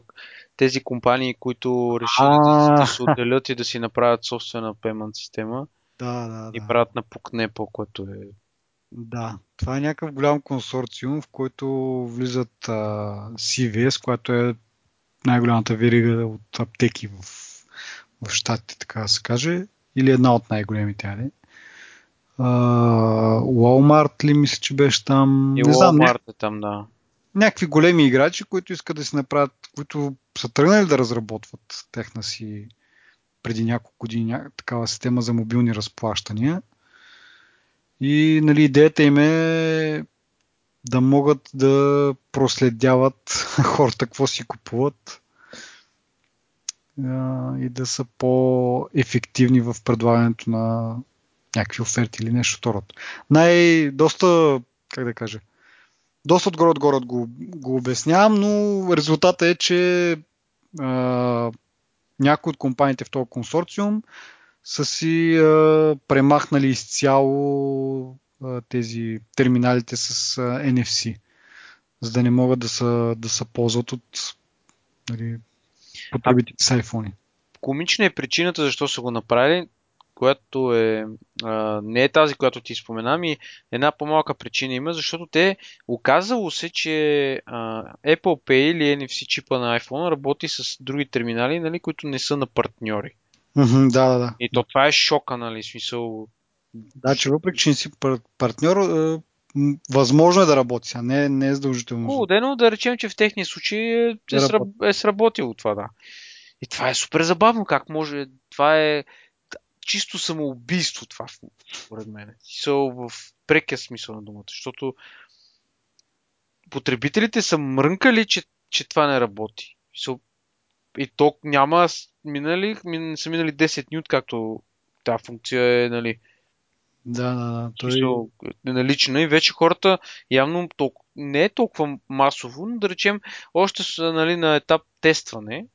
тези компании, които решили да, да се отделят и да си направят собствена payment система Да, да, и да. правят на Пукнепо, което е... Да, това е някакъв голям консорциум, в който влизат а, CVS, която е най-голямата верига от аптеки в, в щатите, така да се каже, или една от най-големите, нали? А, Walmart ли мисля, че беше там? И не знам, е там, да. Някакви големи играчи, които искат да си направят, които са тръгнали да разработват техна си преди няколко години такава система за мобилни разплащания. И нали, идеята им е да могат да проследяват (laughs) хората какво си купуват и да са по-ефективни в предлагането на някакви оферти или нещо второ. Най- доста, как да кажа, доста отгоре-отгоре го, го обяснявам, но резултата е, че а, някои от компаниите в този консорциум са си а, премахнали изцяло а, тези терминалите с а, NFC, за да не могат да се да ползват от нали, потребителите с iPhone. Комична е причината защо са го направили, която е, а, не е тази, която ти спомена, ми една по-малка причина има, защото те оказало се, че а, Apple Pay или NFC чипа на iPhone работи с други терминали, нали, които не са на партньори. Мгм, да, да, да. И то това е шока, нали, смисъл. Да, че въпреки, че не си пар- партньор, м, възможно е да работи, а не, не е задължително. Хубаво, да речем, че в техния случай е, е, Да сраб, е сработило това, да. И това е супер забавно, как може, това е чисто самоубийство това, според мен. Смисъл в прекия смисъл на думата, защото потребителите са мрънкали, че, че това не работи. Смисъл, И то няма, минали, мин, са минали 10 дни, откакто тази функция е, нали, Да, да, да. Той... смисъл, е налична и вече хората явно толкова, не е толкова масово, но да речем, още са нали, на етап тестване.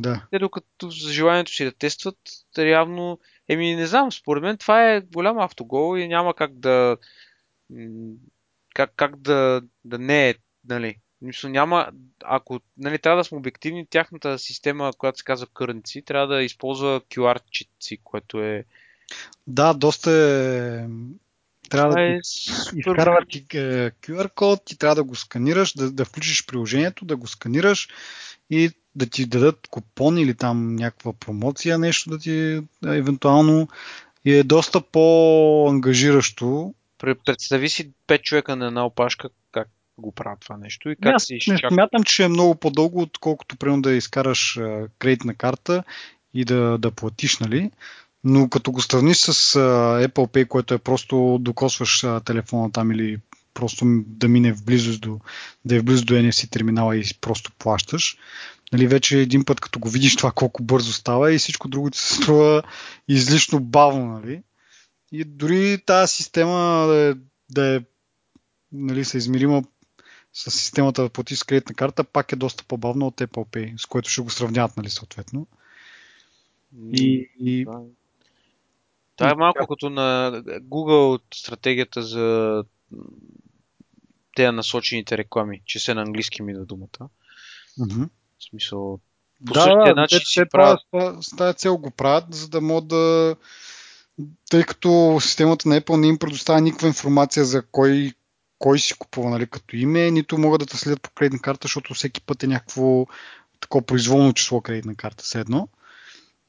Да. Те докато за желанието си да тестват, те явно, еми не знам, според мен това е голям автогол и няма как да как, как да, да не е, нали, Мисля, няма, ако нали, трябва да сме обективни, тяхната система, която се казва Currency, трябва да използва QR чипци, което е... Да, доста е... Трябва да е изкарва ти е, QR код, ти трябва да го сканираш, да, да включиш приложението, да го сканираш и да ти дадат купон или там някаква промоция, нещо да ти евентуално и е доста по-ангажиращо. Представи си пет човека на една опашка, как го правят това нещо и как не изчаква. смятам, че е много по-дълго, отколкото примерно да изкараш кредитна карта и да, да платиш, нали? Но като го сравниш с Apple Pay, което е просто докосваш телефона там или просто да мине в близост до, да е в близост до NFC терминала и просто плащаш. Нали, вече един път като го видиш това колко бързо става и всичко друго ти се струва излишно бавно. Нали? И дори тази система да е, да е нали, съизмерима с системата да платиш с кредитна карта, пак е доста по-бавна от Apple Pay, с което ще го сравняват, нали, съответно. И, и Това, това е малко като на Google стратегията за тези насочените реклами, че се на английски ми да думата. Мгм. В смисъл, по да, същия да, начин те, си те правят. С тази цел го правят, за да могат да. Тъй като системата на Apple не им предоставя никаква информация за кой, кой си купува нали, като име, нито могат да те следят по кредитна карта, защото всеки път е някакво такова произволно число кредитна карта, все едно.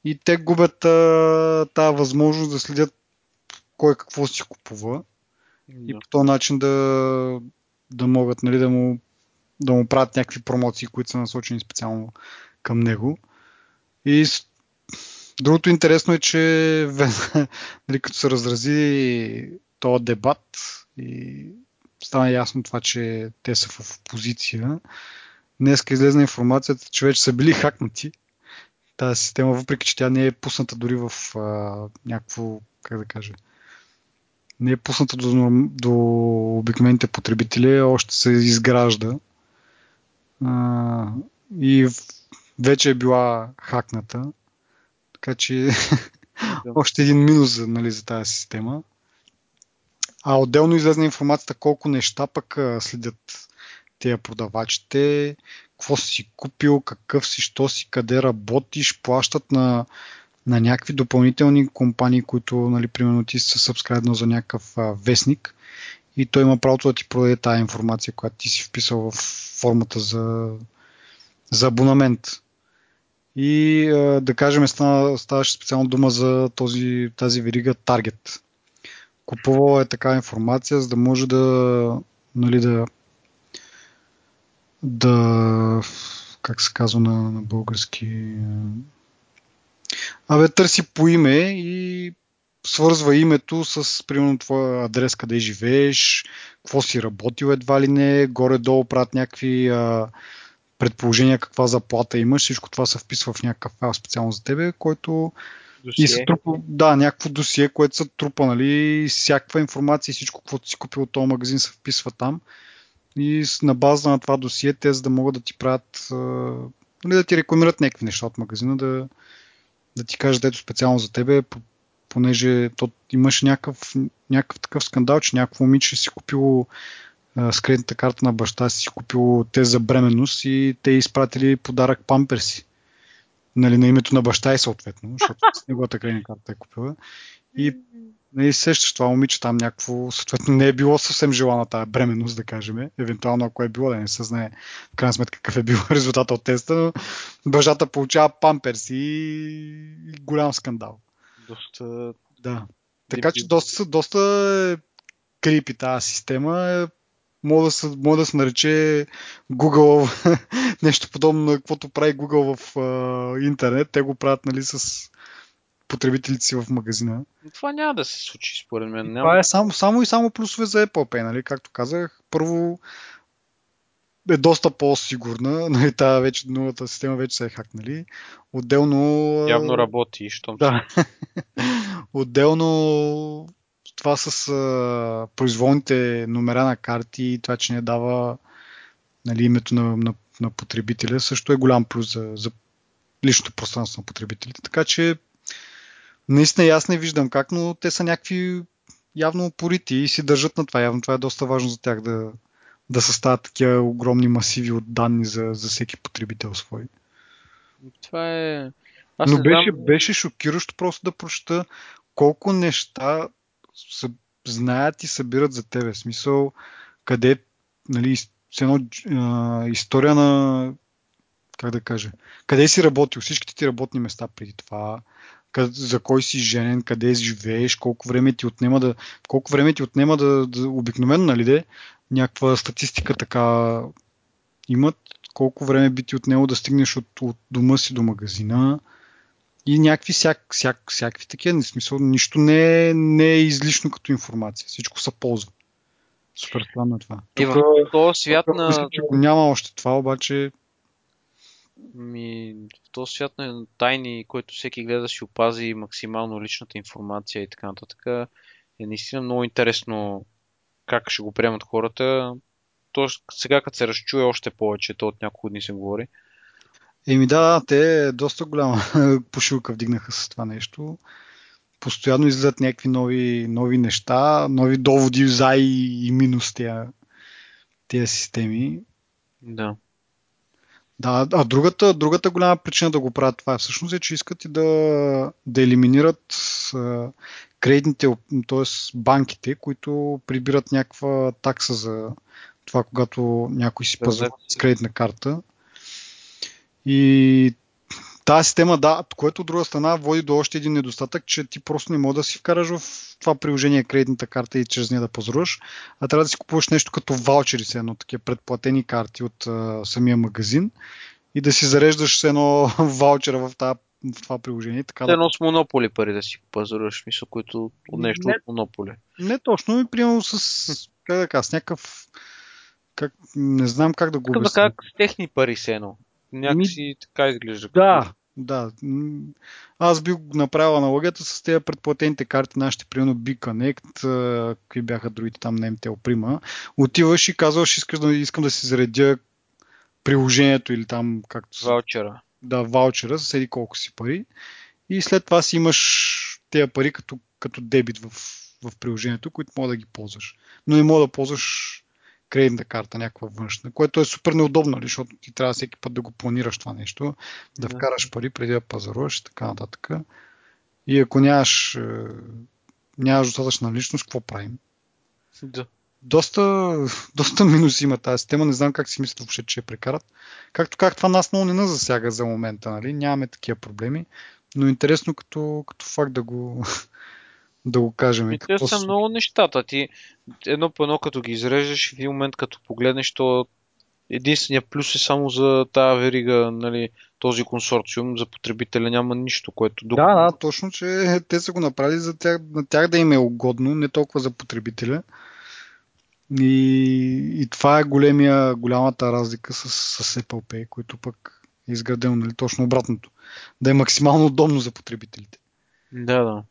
И те губят а, тази възможност да следят кой какво си купува и Да. по този начин да, да могат нали, да, му, да му правят някакви промоции, които са насочени специално към него. И другото интересно е, че (laughs) нали, като се разрази този дебат и стана ясно това, че те са в опозиция, днеска излезна информацията, че вече са били хакнати тази система, въпреки че тя не е пусната дори в а, някакво, как да кажа, не е пусната до, до обикновените потребители, още се изгражда. А, и вече е била хакната. Така че Да. (laughs) още един минус нали, за тази система. А отделно излезна информацията колко неща пък следят тези продавачите, какво си купил, какъв си, що си, къде работиш, плащат на, на някакви допълнителни компании, които, нали, примерно ти си събскрайбнал за някакъв а, вестник и той има правото да ти продаде тази информация, която ти си вписал в формата за, за абонамент. И а, да кажем, стана, ставаше специално дума за този, тази верига Target. Купувала е такава информация, за да може да, нали, да, да как се казва на, на български Абе, търси по име и свързва името с, примерно, твоя адрес, къде живееш, какво си работил едва ли не, горе-долу правят някакви а, предположения каква заплата имаш, всичко това се вписва в някакъв файл специално за тебе, който и се Досие. трупа, да, някакво досие, което се трупа, нали, всякаква информация и всичко, което си купил от този магазин се вписва там. И на база на това досие, те за да могат да ти правят, нали, да ти рекламират някакви неща от магазина, да, да ти кажат, ето специално за тебе, понеже то имаше някакъв, някакъв такъв скандал, че някакво момиче си купило а, с кредитната карта на баща си, си купило тест за бременност и те изпратили подарък памперси. Нали, на името на баща и съответно, защото с (laughs) неговата кредитна карта е купила. И нали, сещаш това момиче там някакво, съответно не е било съвсем желана тази бременност, да кажем. Евентуално ако е било, да не се знае в крайна сметка какъв е бил (laughs) резултат от теста, но бащата получава памперси и голям скандал. Доста... Да. Така че доста, доста е крипи тази система. Е, Може да, се, може да се нарече Google (laughs) нещо подобно на каквото прави Google в а, интернет. Те го правят нали, с потребителите си в магазина. Това няма да се случи, според мен. Няма... Това е само, само и само плюсове за Apple Pay, нали? Както казах, първо е доста по-сигурна. (laughs) Нали, тази вече, новата система вече се е хакнали. Отделно... Явно работи, щом Да. (laughs) Отделно това с а, произволните номера на карти и това, че не дава нали, името на, на, на потребителя, също е голям плюс за, за личното пространство на потребителите. Така че наистина и аз не виждам как, но те са някакви явно упорити и си държат на това. Явно това е доста важно за тях да, да съставят такива огромни масиви от данни за, за всеки потребител свой. Това е... Аз Но беше, знам... беше шокиращо просто да прочета колко неща са, знаят и събират за тебе. В смисъл, къде, нали, с едно а, история на как да кажа, къде си работил, всичките ти работни места преди това, за кой си женен, къде живееш, колко време ти отнема да, колко време ти отнема да, да обикновено, нали де, някаква статистика така имат, колко време би ти отнело да стигнеш от, от дома си до магазина и някакви всяк, всяк, всякакви такива, в смисъл, нищо не е, не е излишно като информация, всичко се ползва. Супер странно е това. И в този свят на... Мисля, че го няма още това, обаче ми, в този свят на тайни, който всеки гледа да си опази максимално личната информация и така нататък, е наистина много интересно как ще го приемат хората. То сега като се разчуе още повече, то от няколко дни се говори. Еми да, те доста голяма (laughs) пошилка вдигнаха с това нещо. Постоянно излизат някакви нови, нови неща, нови доводи за и, и минус тия, тия системи. Да. Да, а другата, другата голяма причина да го правят това е всъщност е, че искат и да, да елиминират а, кредитните, т.е. банките, които прибират някаква такса за това, когато някой си пазва с кредитна карта. И тази система, да, което от друга страна води до още един недостатък, че ти просто не можеш да си вкараш в това приложение кредитната карта и чрез нея да пазаруваш, а трябва да си купуваш нещо като ваучери, с едно такива предплатени карти от а, самия магазин и да си зареждаш с едно (laughs) ваучера в, тази, в това приложение. Така да... Едно с монополи пари да си пазаруваш, мисля, които от нещо не, от монополи. Не точно, ми примерно с, как да кажа, с някакъв как, не знам как да го обясня. Как с техни пари се едно. Някакси ми... така изглежда. Да, да. Аз бих направил аналогията с тези предплатените карти, нашите, примерно B-Connect, какви бяха другите там на MTL Prima. Отиваш и казваш, искаш да, искам да си заредя приложението или там както... Ваучера. Да, ваучера, за седи колко си пари. И след това си имаш тези пари като, като дебит в, в приложението, които мога да ги ползваш. Но не мога да ползваш кредитна карта, някаква външна, което е супер неудобно, нали, защото ти трябва всеки път да го планираш това нещо, да, да. вкараш пари преди да пазаруваш и така нататък. И ако нямаш, е, нямаш достатъчна личност, какво правим? Да. Доста, доста минуси има тази система, не знам как си мислят въобще, че я прекарат. Както как това нас много не нас засяга за момента, нали? нямаме такива проблеми, но интересно като, като факт да го, да го кажем. И те са много нещата. Ти едно по едно като ги изрежеш, в един момент като погледнеш, то единствения плюс е само за тази верига, нали, този консорциум, за потребителя няма нищо, което... Да, да, точно, че те са го направили за тях, на тях да им е угодно, не толкова за потребителя. И, и това е големия, голямата разлика с, с Apple Pay, който пък е изградено нали, точно обратното. Да е максимално удобно за потребителите. Да, да.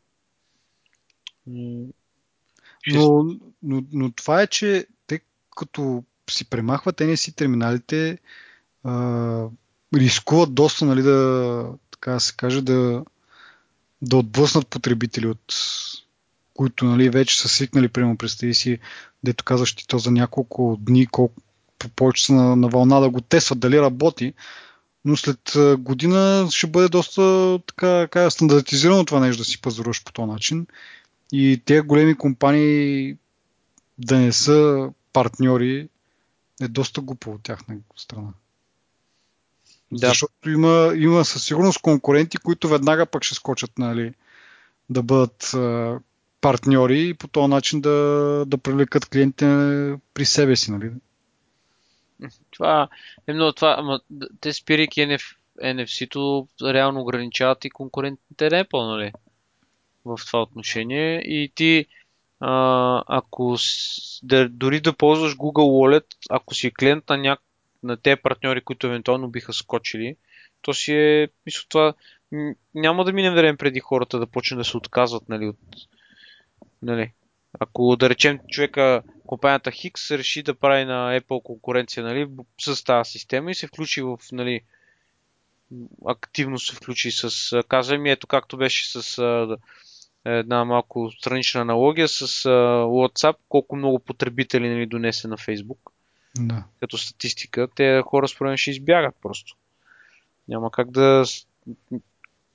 Но, но, но това е, че те като си премахват NSC терминалите, а, рискуват доста, нали, да, така се каже, да, да отблъснат потребители, от които нали, вече са свикнали, примерно, представи си, дето казваш ти то за няколко дни, колко повече са на, на вълна да го тестват, дали работи, но след година ще бъде доста така, така стандартизирано това нещо да си пазаруваш по този начин и тези големи компании да не са партньори е доста глупо от тяхна страна. Да. Защото има, има със сигурност конкуренти, които веднага пък ще скочат нали, да бъдат а, партньори и по този начин да, да привлекат клиентите при себе си. Нали? Това е много това. Ама, те спирайки NF, NFC-то реално ограничават и конкурентните Apple, нали? В това отношение и ти а, ако да, дори да ползваш Google Wallet, ако си клиент на, ня... на те партньори, които евентуално биха скочили, то си е, мисля, това няма да мине време преди хората да почнат да се отказват, нали, от, нали. Ако да речем човека, компанията Хикс реши да прави на Apple конкуренция, нали, с тази система и се включи в, нали, активно се включи с, казвай ми, ето както беше с една малко странична аналогия с uh, WhatsApp, колко много потребители нали, донесе на Facebook. Да. Като статистика, те хора според мен ще избягат просто. Няма как да...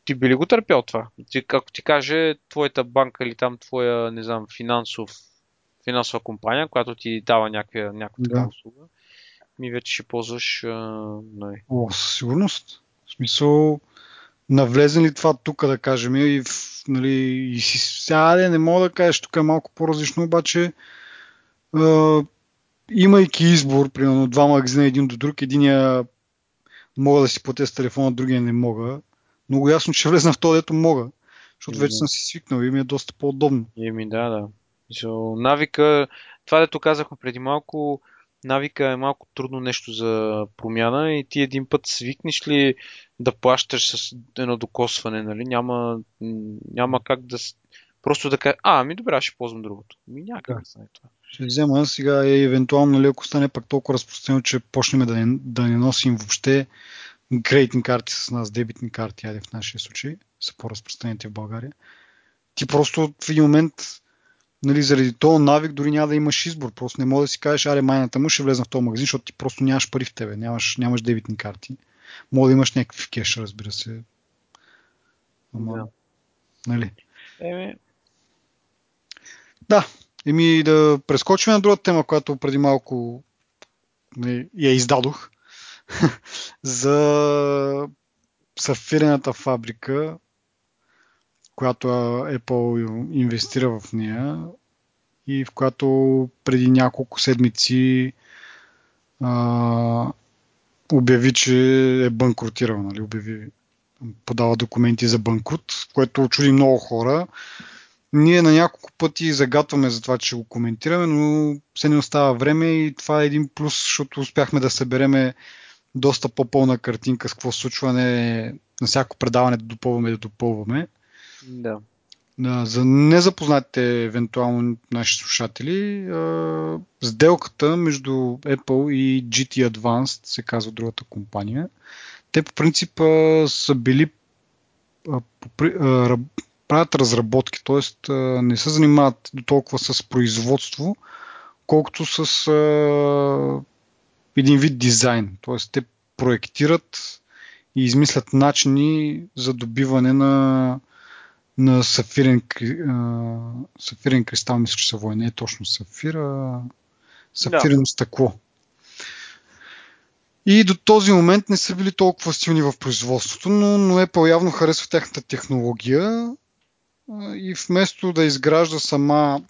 Ти би ли го търпял това? Ти, ако ти каже твоята банка или там твоя, не знам, финансов, финансова компания, която ти дава някаква, някаква да. услуга, ми вече ще ползваш. А, нали. О, със сигурност. В смисъл, навлезе ли това тук, да кажем, и, в, нали, и си, сега не мога да кажеш, тук е малко по-различно, обаче а, имайки избор, примерно два магазина един до друг, единия мога да си платя с телефона, другия не мога. Много ясно, че влезна в този, дето мога. Защото вече съм си свикнал и ми е доста по-удобно. Еми, да, да. So, навика, това дето казахме преди малко, навика е малко трудно нещо за промяна и ти един път свикнеш ли да плащаш с едно докосване, нали? Няма, няма как да... Просто да кажа, а, ами добре, ще ползвам другото. Ми някак да знае това. Ще взема сега и евентуално, нали, ако стане пак толкова разпространено, че почнем да не, да не носим въобще кредитни карти с нас, дебитни карти, айде в нашия случай, са по-разпространените в България. Ти просто в един момент нали, заради този навик дори няма да имаш избор. Просто не може да си кажеш, аре майната му ще влезна в този магазин, защото ти просто нямаш пари в тебе, нямаш, нямаш дебитни карти. Мога да имаш някакви кеш, разбира се. Ама, да. Нали? Еми... Да, еми да прескочим на друга тема, която преди малко нали, я издадох. (laughs) за сафирената фабрика, която Apple инвестира в нея и в която преди няколко седмици а, обяви, че е банкротирал, нали? обяви, подава документи за банкрут, което очуди много хора. Ние на няколко пъти загатваме за това, че го коментираме, но се не остава време и това е един плюс, защото успяхме да събереме доста по-пълна картинка с какво случване на всяко предаване да допълваме да допълваме. Да. За незапознатите евентуално наши слушатели, сделката между Apple и GT Advanced, се казва другата компания, те по принцип са били правят разработки, т.е. не се занимават толкова с производство, колкото с един вид дизайн. Т.е. те проектират и измислят начини за добиване на, на сафирен, сафирен кристал, мисля, че са война. Не е точно сафир, а сафирено да. стъкло. И до този момент не са били толкова силни в производството, но, но Apple явно харесва тяхната технология и вместо да изгражда сама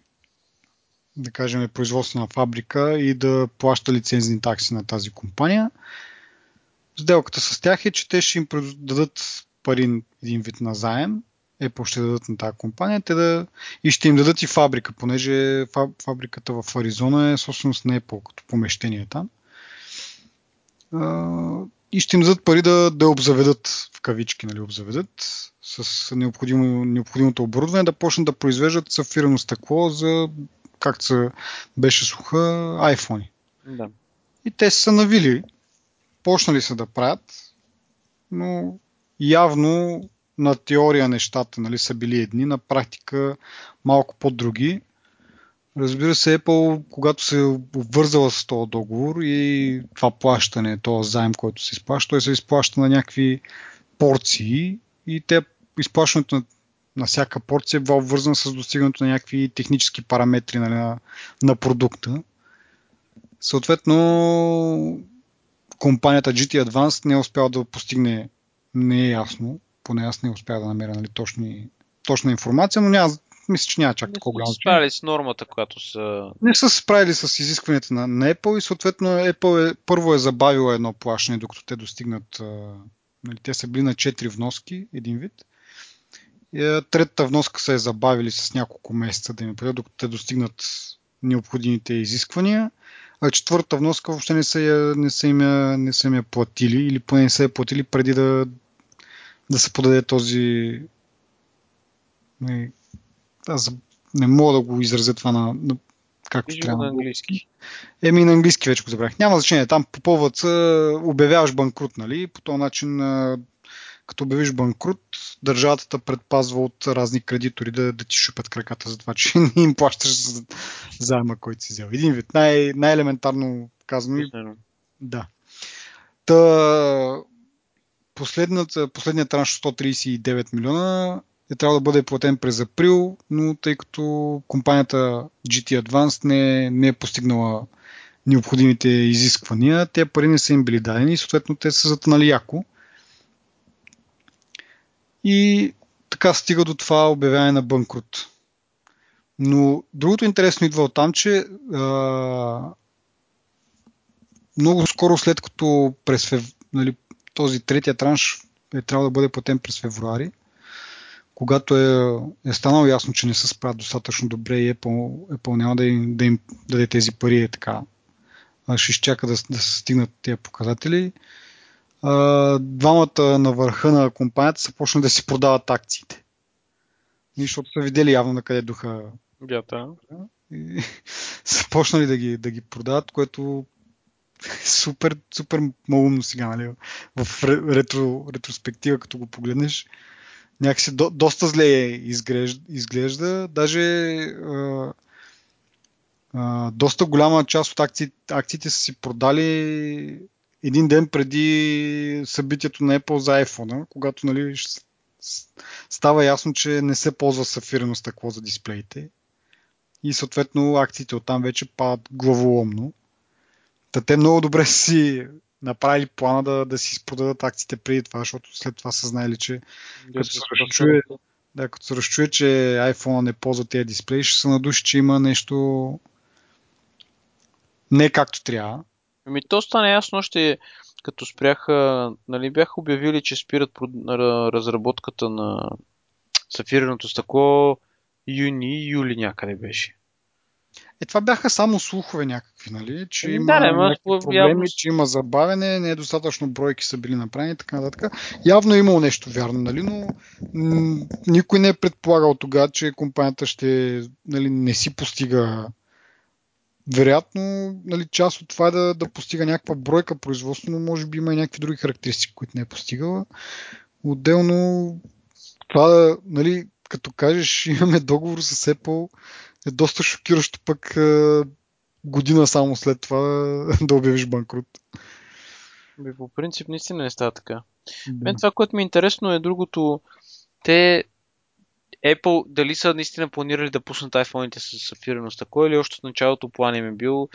да кажем, производствена фабрика и да плаща лицензни такси на тази компания. Сделката с тях е, че те ще им дадат пари един вид на заем, Apple ще дадат на тази компания те да... и ще им дадат и фабрика, понеже фабриката в Аризона е собственост на Apple като помещение там. И ще им дадат пари да, да обзаведат, в кавички, нали, обзаведат с необходимо, необходимото оборудване, да почнат да произвеждат сафирано стъкло за както се беше слуха, iPhone. Да. И те са навили, почнали са да правят, но явно на теория нещата нали, са били едни, на практика малко по-други. Разбира се, Apple, когато се обвързала с този договор и това плащане, този заем, който се изплаща, той се изплаща на някакви порции и те изплащането на на всяка порция е била обвързана с достигането на някакви технически параметри нали, на, на продукта. Съответно, компанията GT Advanced не е успяла да постигне, не е ясно, поне аз не успях да намеря нали, точни, точна информация, но няма, мисля, че няма чак такова голямо. Не са справили с нормата, която са... Не са справили с изискванията на, на Apple и съответно Apple е, първо е забавила едно плащане, докато те достигнат... Нали, те са били на 4 вноски, един вид. Е, третата вноска са е забавили с няколко месеца да им предадат, докато те достигнат необходимите изисквания. А четвъртата вноска въобще не са, я, не, са им я, не са им я платили или поне не са я платили преди да, да се подаде този... Аз не мога да го изразя това на, на както Виждам трябва. на английски. Еми на английски вече го забрах. Няма значение. Там попълват обявяваш банкрут, нали? По този начин като обявиш банкрут, държавата предпазва от разни кредитори да, да ти шупят краката за това, че (laughs) не им плащаш за заема, който си взел. Един вид, най- най-елементарно казано. Да. Та, последният транш 139 милиона е трябва да бъде платен през април, но тъй като компанията GT Advanced не, не е постигнала необходимите изисквания, те пари не са им били дадени и съответно те са затънали яко. И така стига до това обявяване на банкрут. Но другото интересно идва от там, че а, много скоро след като през нали, този третия транш е трябвало да бъде платен през февруари, когато е, е станало ясно, че не се справят достатъчно добре и Apple, Apple няма да им, да им даде тези пари е така, ще изчака да, да се стигнат тези показатели, а, двамата на върха на компанията са почнали да си продават акциите. Защото са видели явно на къде духа Бята. И (laughs) са почнали да ги, да ги продават, което (laughs) супер, супер малумно сега, нали? В ретро, ретроспектива, като го погледнеш, някакси до, доста зле изглежда, изглежда. Даже а, а, доста голяма част от акци, акциите са си продали един ден преди събитието на Apple за iPhone, когато нали, става ясно, че не се ползва сафирено стъкло за дисплеите и съответно акциите оттам вече падат главоломно. Та те много добре си направили плана да, да си продадат акциите преди това, защото след това са знаели, че като се, разчуе, да, като се разчуе, че iPhone не ползва тези дисплеи, ще се надуши, че има нещо не както трябва. Ами то стана ясно още като спряха, нали, бяха обявили, че спират разработката на сафирното стъкло юни, юли някъде беше. Е, това бяха само слухове някакви, нали? Че има да, не, проблеми, явно... че има забавене, не е достатъчно бройки са били направени и така нататък. Явно е имало нещо вярно, нали? Но м- никой не е предполагал тогава, че компанията ще нали, не си постига вероятно, нали, част от това е да, да постига някаква бройка производство, но може би има и някакви други характеристики, които не е постигала. Отделно, това, нали, като кажеш, (laughs) имаме договор с Apple, е доста шокиращо пък е, година само след това (laughs) да обявиш банкрут. Би, по принцип наистина не става така. Да. Мен това, което ми е интересно е другото. Те Apple дали са наистина планирали да пуснат iPhone-ите с сафирено стъкло или още от началото план им е бил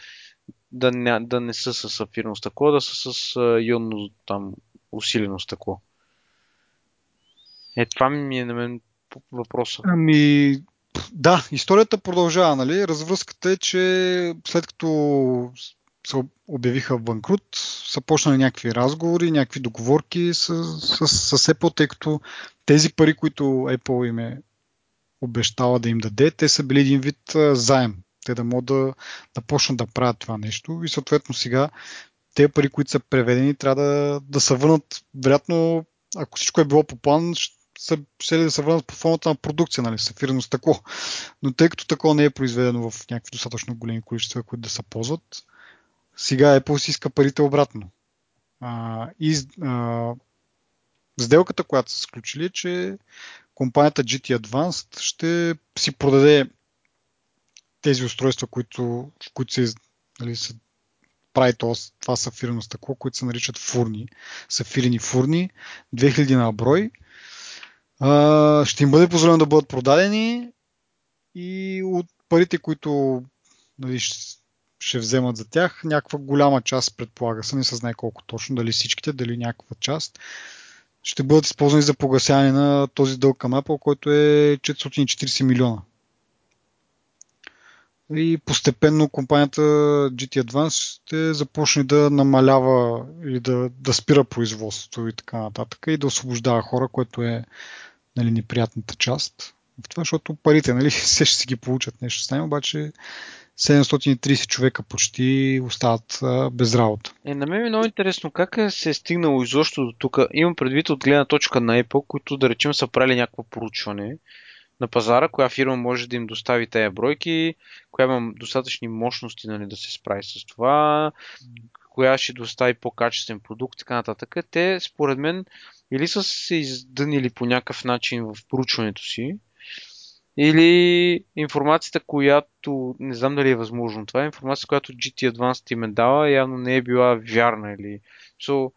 да не, да не са с сафирено стъкло, да са с ионно там усилено стъкло. Е, това ми е на мен въпроса. Ами, да, историята продължава, нали? Развръзката е, че след като се обявиха банкрут, са почнали някакви разговори, някакви договорки с, с, с Apple, тъй като тези пари, които Apple им е обещала да им даде, те са били един вид заем. Те да могат да, да почнат да правят това нещо и съответно сега те пари, които са преведени, трябва да, да се върнат, вероятно, ако всичко е било по план, са, ще да се върнат по формата на продукция, нали, сафирено стъкло. Но тъй като такова не е произведено в някакви достатъчно големи количества, които да се ползват, сега Apple си иска парите обратно. А, и а, сделката, която са сключили, е, че компанията GT Advanced ще си продаде тези устройства, които, които се, нали, се прави това, това сафирено стъкло, които се наричат фурни, сафирени фурни, 2000 на брой. Ще им бъде позволено да бъдат продадени и от парите, които нали, ще вземат за тях, някаква голяма част, предполага се, не се знае колко точно, дали всичките, дали някаква част, ще бъдат използвани за погасяване на този дълг към Apple, който е 440 милиона. И постепенно компанията GT Advance ще започне да намалява или да, да спира производството и така нататък и да освобождава хора, което е нали, неприятната част в това, защото парите, нали, (laughs) все ще си ги получат нещо с обаче 730 човека почти остават а, без работа. Е, на мен е много интересно как е се е стигнало изобщо до тук. Имам предвид от гледна точка на Apple, които да речем са правили някакво поручване на пазара, коя фирма може да им достави тези бройки, коя има достатъчни мощности нали, да се справи с това, коя ще достави по-качествен продукт така нататък. Те, според мен, или са се издънили по някакъв начин в проучването си, или информацията, която не знам дали е възможно. Това е информация, която GT Advanced им е дала, явно не е била вярна. Или... So,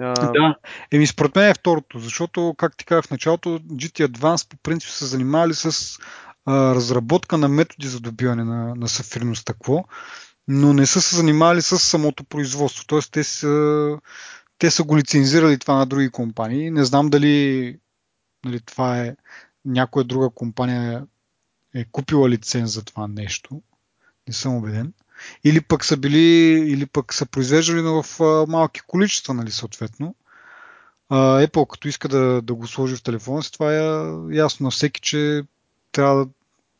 Uh... Да, еми според мен е второто, защото, как ти казах в началото, GT Advanced по принцип са занимавали с а, разработка на методи за добиване на, на сафирно стъкло но не са се занимавали с самото производство. Т.е. те са, те са го лицензирали това на други компании. Не знам дали нали, това е някоя друга компания е купила лиценз за това нещо. Не съм убеден. Или пък са били, или пък са произвеждали в малки количества, нали, съответно. Apple, като иска да, да го сложи в телефона си, това е ясно на всеки, че трябва да,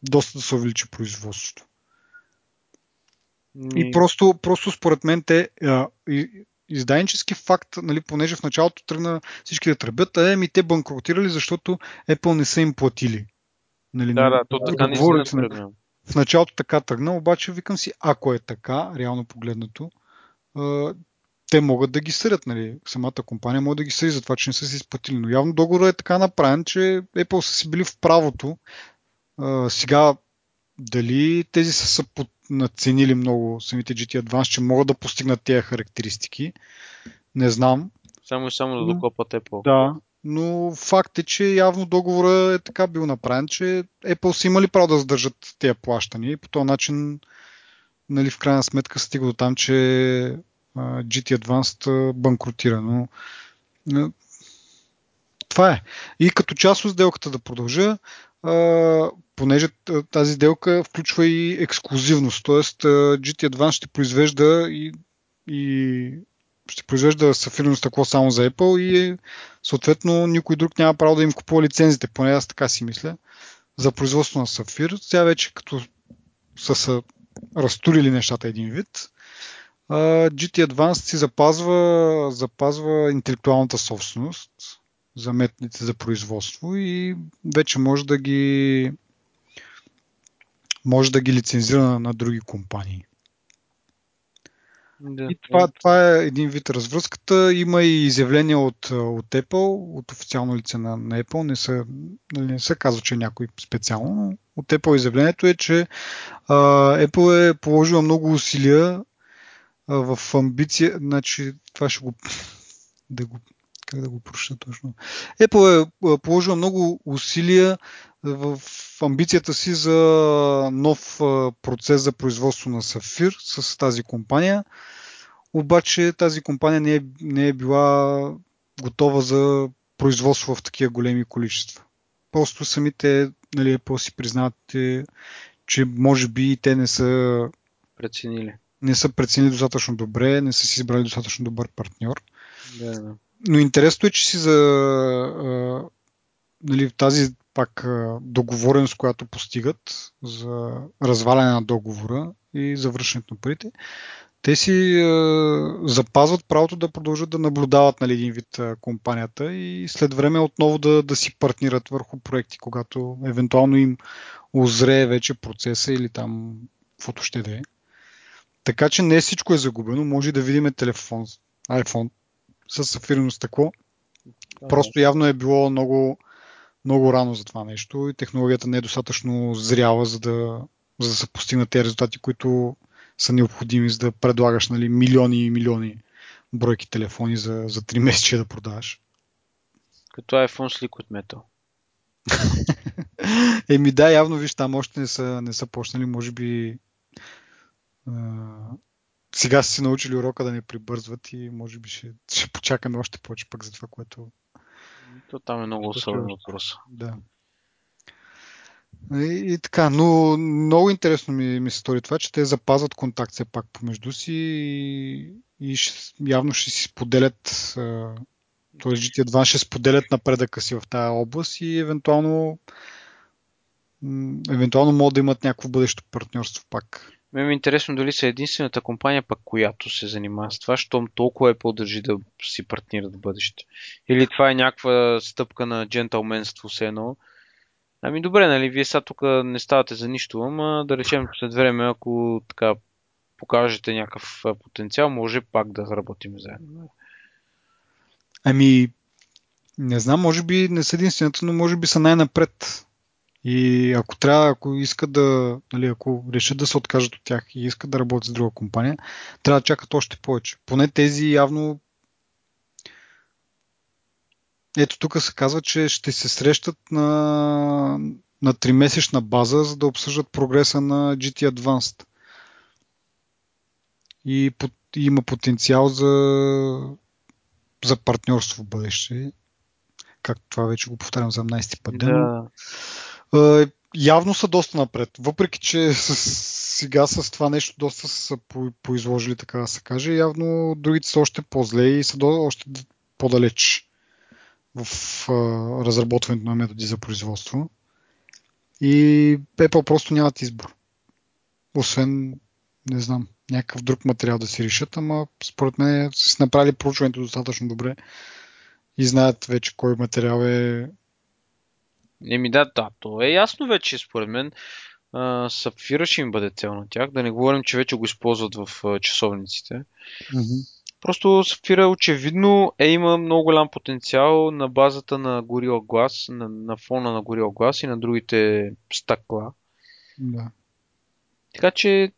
доста да се увеличи производството. И просто, просто според мен те а, издайнически факт, нали, понеже в началото тръгна всички да тръбят, а еми те банкротирали, защото Apple не са им платили. Нали, да, да, то така не се тръгна. В началото така тръгна, обаче викам си, ако е така, реално погледнато, а, те могат да ги съдят, нали? Самата компания може да ги съди за това, че не са си изплатили. Но явно договорът е така направен, че Apple са си били в правото. А, сега, дали тези са, са наценили много самите GT Advance, че могат да постигнат тези характеристики, не знам. Само и само да докопат Apple. Да, но факт е, че явно договора е така бил направен, че Apple са имали право да задържат тези плащания и по този начин нали, в крайна сметка стига до там, че GT Advanced банкротира. Но, това е. И като част от сделката да продължа, а, понеже тази сделка включва и ексклюзивност, т.е. GT Advance ще произвежда и, и ще произвежда сафирно стъкло само за Apple и съответно никой друг няма право да им купува лицензите, поне аз така си мисля, за производство на сафир. Сега вече като са, са разтурили нещата един вид, GT Advanced си запазва, запазва интелектуалната собственост за методите за производство и вече може да ги може да ги лицензира на, на други компании. Да. И това, това е един вид развръзката. Има и изявления от, от Apple, от официално лице на, на Apple. Не се, нали, не се казва, че е някой специално, но от Apple изявлението е, че а, Apple е положила много усилия а, в амбиция. Значи, това ще го. (laughs) Да го как да го проща точно. Apple е положила много усилия в амбицията си за нов процес за производство на Сафир с тази компания. Обаче тази компания не е, не е била готова за производство в такива големи количества. Просто самите нали, Apple си признават, че може би те не са преценили. Не са преценили достатъчно добре, не са си избрали достатъчно добър партньор. Да, да. Но интересно е, че си за а, нали, тази пак договореност, която постигат за разваляне на договора и завършването на парите, те си е, запазват правото да продължат да наблюдават нали, един вид е, компанията и след време отново да, да си партнират върху проекти, когато евентуално им озрее вече процеса или там каквото ще да е. Така че не всичко е загубено. Може да видим телефон, iPhone с сафирено стъкло. Просто явно е било много много рано за това нещо и технологията не е достатъчно зряла, за да, за да се постигнат тези резултати, които са необходими, за да предлагаш нали, милиони и милиони бройки телефони за, за 3 (laughs) месеца да продаваш. Като iPhone с Liquid Metal. Еми да, явно виж, там още не са, не са почнали, може би сега са си научили урока да не прибързват и може би ще, ще почакаме още повече пък за това, което то там е много особен въпрос. Да. И, и така, но много интересно ми, ми се стори това, че те запазват контакт все пак помежду си и, и ще, явно ще си споделят т.е. GT2 ще споделят напредъка си в тази област и евентуално евентуално могат да имат някакво бъдещо партньорство пак. Ме ми е интересно дали са единствената компания, пък която се занимава с това, щом толкова е по-държи да си партнират в бъдеще. Или това е някаква стъпка на джентълменство все едно. Ами добре, нали, вие сега тук не ставате за нищо, ама да речем след време, ако така покажете някакъв потенциал, може пак да работим заедно. Ами, не знам, може би не са единствената, но може би са най-напред и ако трябва, ако искат да, нали, ако решат да се откажат от тях и искат да работят с друга компания, трябва да чакат още повече. Поне тези явно ето тук се казва, че ще се срещат на, на 3-месечна база, за да обсъждат прогреса на GT Advanced. и, и има потенциал за, за партньорство в бъдеще. Както това вече го повтарям за 17 път. Да. Явно са доста напред. Въпреки, че с, сега с това нещо доста са по, поизложили, така да се каже, явно другите са още по-зле и са до, още по-далеч в а, разработването на методи за производство. И Apple просто нямат избор. Освен, не знам, някакъв друг материал да си решат, ама според мен са направили проучването достатъчно добре и знаят вече кой материал е. Еми да, да, то е ясно вече, според мен. Сапфира ще им бъде цел на тях. Да не говорим, че вече го използват в часовниците. Mm-hmm. Просто Сапфира очевидно е има много голям потенциал на базата на Gorilla Glass, на, на фона на Gorilla Glass и на другите стъкла. Да. Така че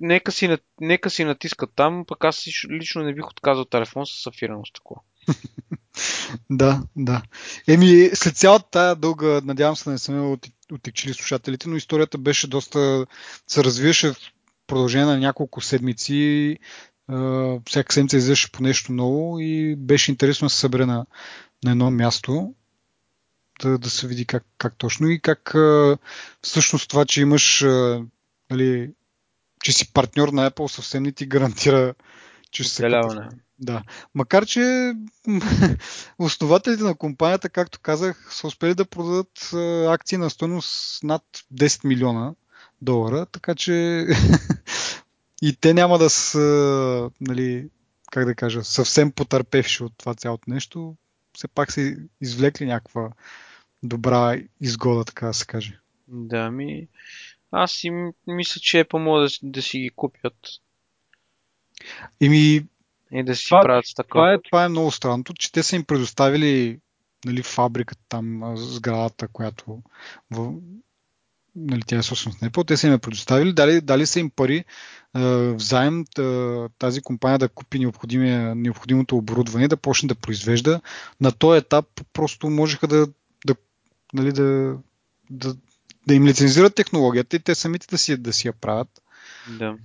нека си, нека си натискат там, пък аз лично не бих отказал телефон с сафирано стъкло. (laughs) да, да. Еми, след цялата тая дълга, надявам се не сме отекчили слушателите, но историята беше доста, се развиваше в продължение на няколко седмици. всяка седмица излизаше по нещо ново и беше интересно да се събере на, на едно място да, да се види как, как точно и как всъщност това, че имаш нали, че си партньор на Apple съвсем не ти гарантира, че ще се Да. Макар, че (laughs) основателите на компанията, както казах, са успели да продадат акции на стоеност над 10 милиона долара, така че (laughs) и те няма да са, нали, как да кажа, съвсем потърпевши от това цялото нещо. Все пак са извлекли някаква добра изгода, така да се каже. Да, ми аз си мисля, че е по да, да си ги купят. Ими, и да си това, правят с така. Това е, това е много странното, че те са им предоставили нали, фабриката там, сградата, която в, нали, тя е собственост на Apple, те са им я предоставили, дали, дали са им пари е, взаем тази компания да купи необходимото оборудване, да почне да произвежда. На този етап просто можеха да, да, нали, да, да, да им лицензират технологията и те самите да си, да си я правят. Да.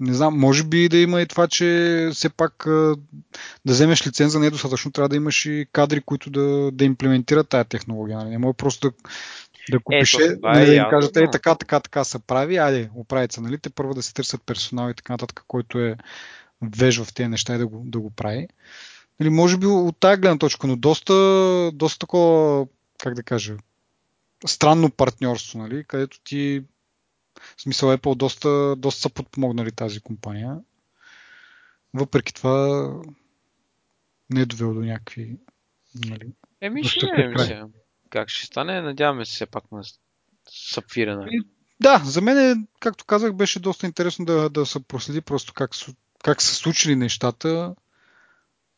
Не знам, може би да има и това, че все пак да вземеш лиценза не е достатъчно, трябва да имаш и кадри, които да, да имплементират тая технология. Нали? Не може просто да, да купиш, Ето, е, нали, да им кажат, е, така, така, така се прави, айде, оправят се, нали? Те първо да се търсят персонал и така нататък, който е веж в тези неща и да го, да го прави. Нали, може би от тази гледна точка, но доста, доста такова, как да кажа, странно партньорство, нали, където ти в смисъл Apple доста, доста са подпомогнали тази компания. Въпреки това не е довел до някакви нали, Еми ще видим се. Как ще стане, надяваме се все пак на сапфира. Нали? Да, за мен, е, както казах, беше доста интересно да, да се проследи просто как, как са случили нещата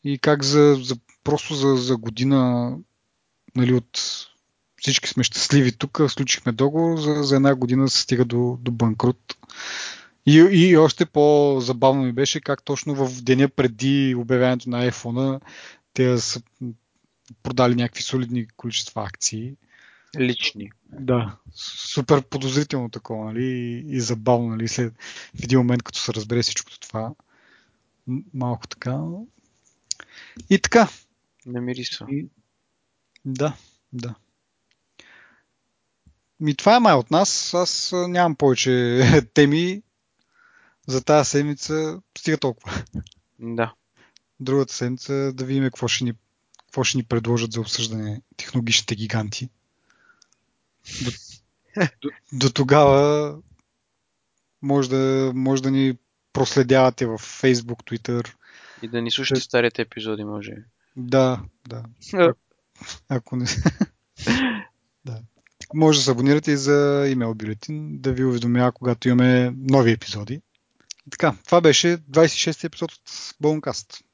и как за, за просто за, за година нали, от всички сме щастливи тук, случихме договор, за, за една година се стига до, до банкрут. И, и още по-забавно ми беше как точно в деня преди обявяването на iPhone те са продали някакви солидни количества акции. Лични. Да, супер подозрително такова, нали? И, и забавно, нали? След, в един момент, като се разбере всичкото това, малко така. И така. Не мирисва. И... Да, да. Ми това е май от нас. Аз нямам повече (laughs) теми за тази седмица. Стига толкова. Да. Другата седмица да видим какво ще ни, какво ще ни предложат за обсъждане технологичните гиганти. До, до, до тогава може да, може да ни проследявате в Facebook, Twitter. И да ни слушате старите епизоди, може. Да, да. Ако, ако не. (laughs) да. Може да се абонирате и за имейл бюлетин, да ви уведомява, когато имаме нови епизоди. Така, това беше 26 епизод от Болнкаст.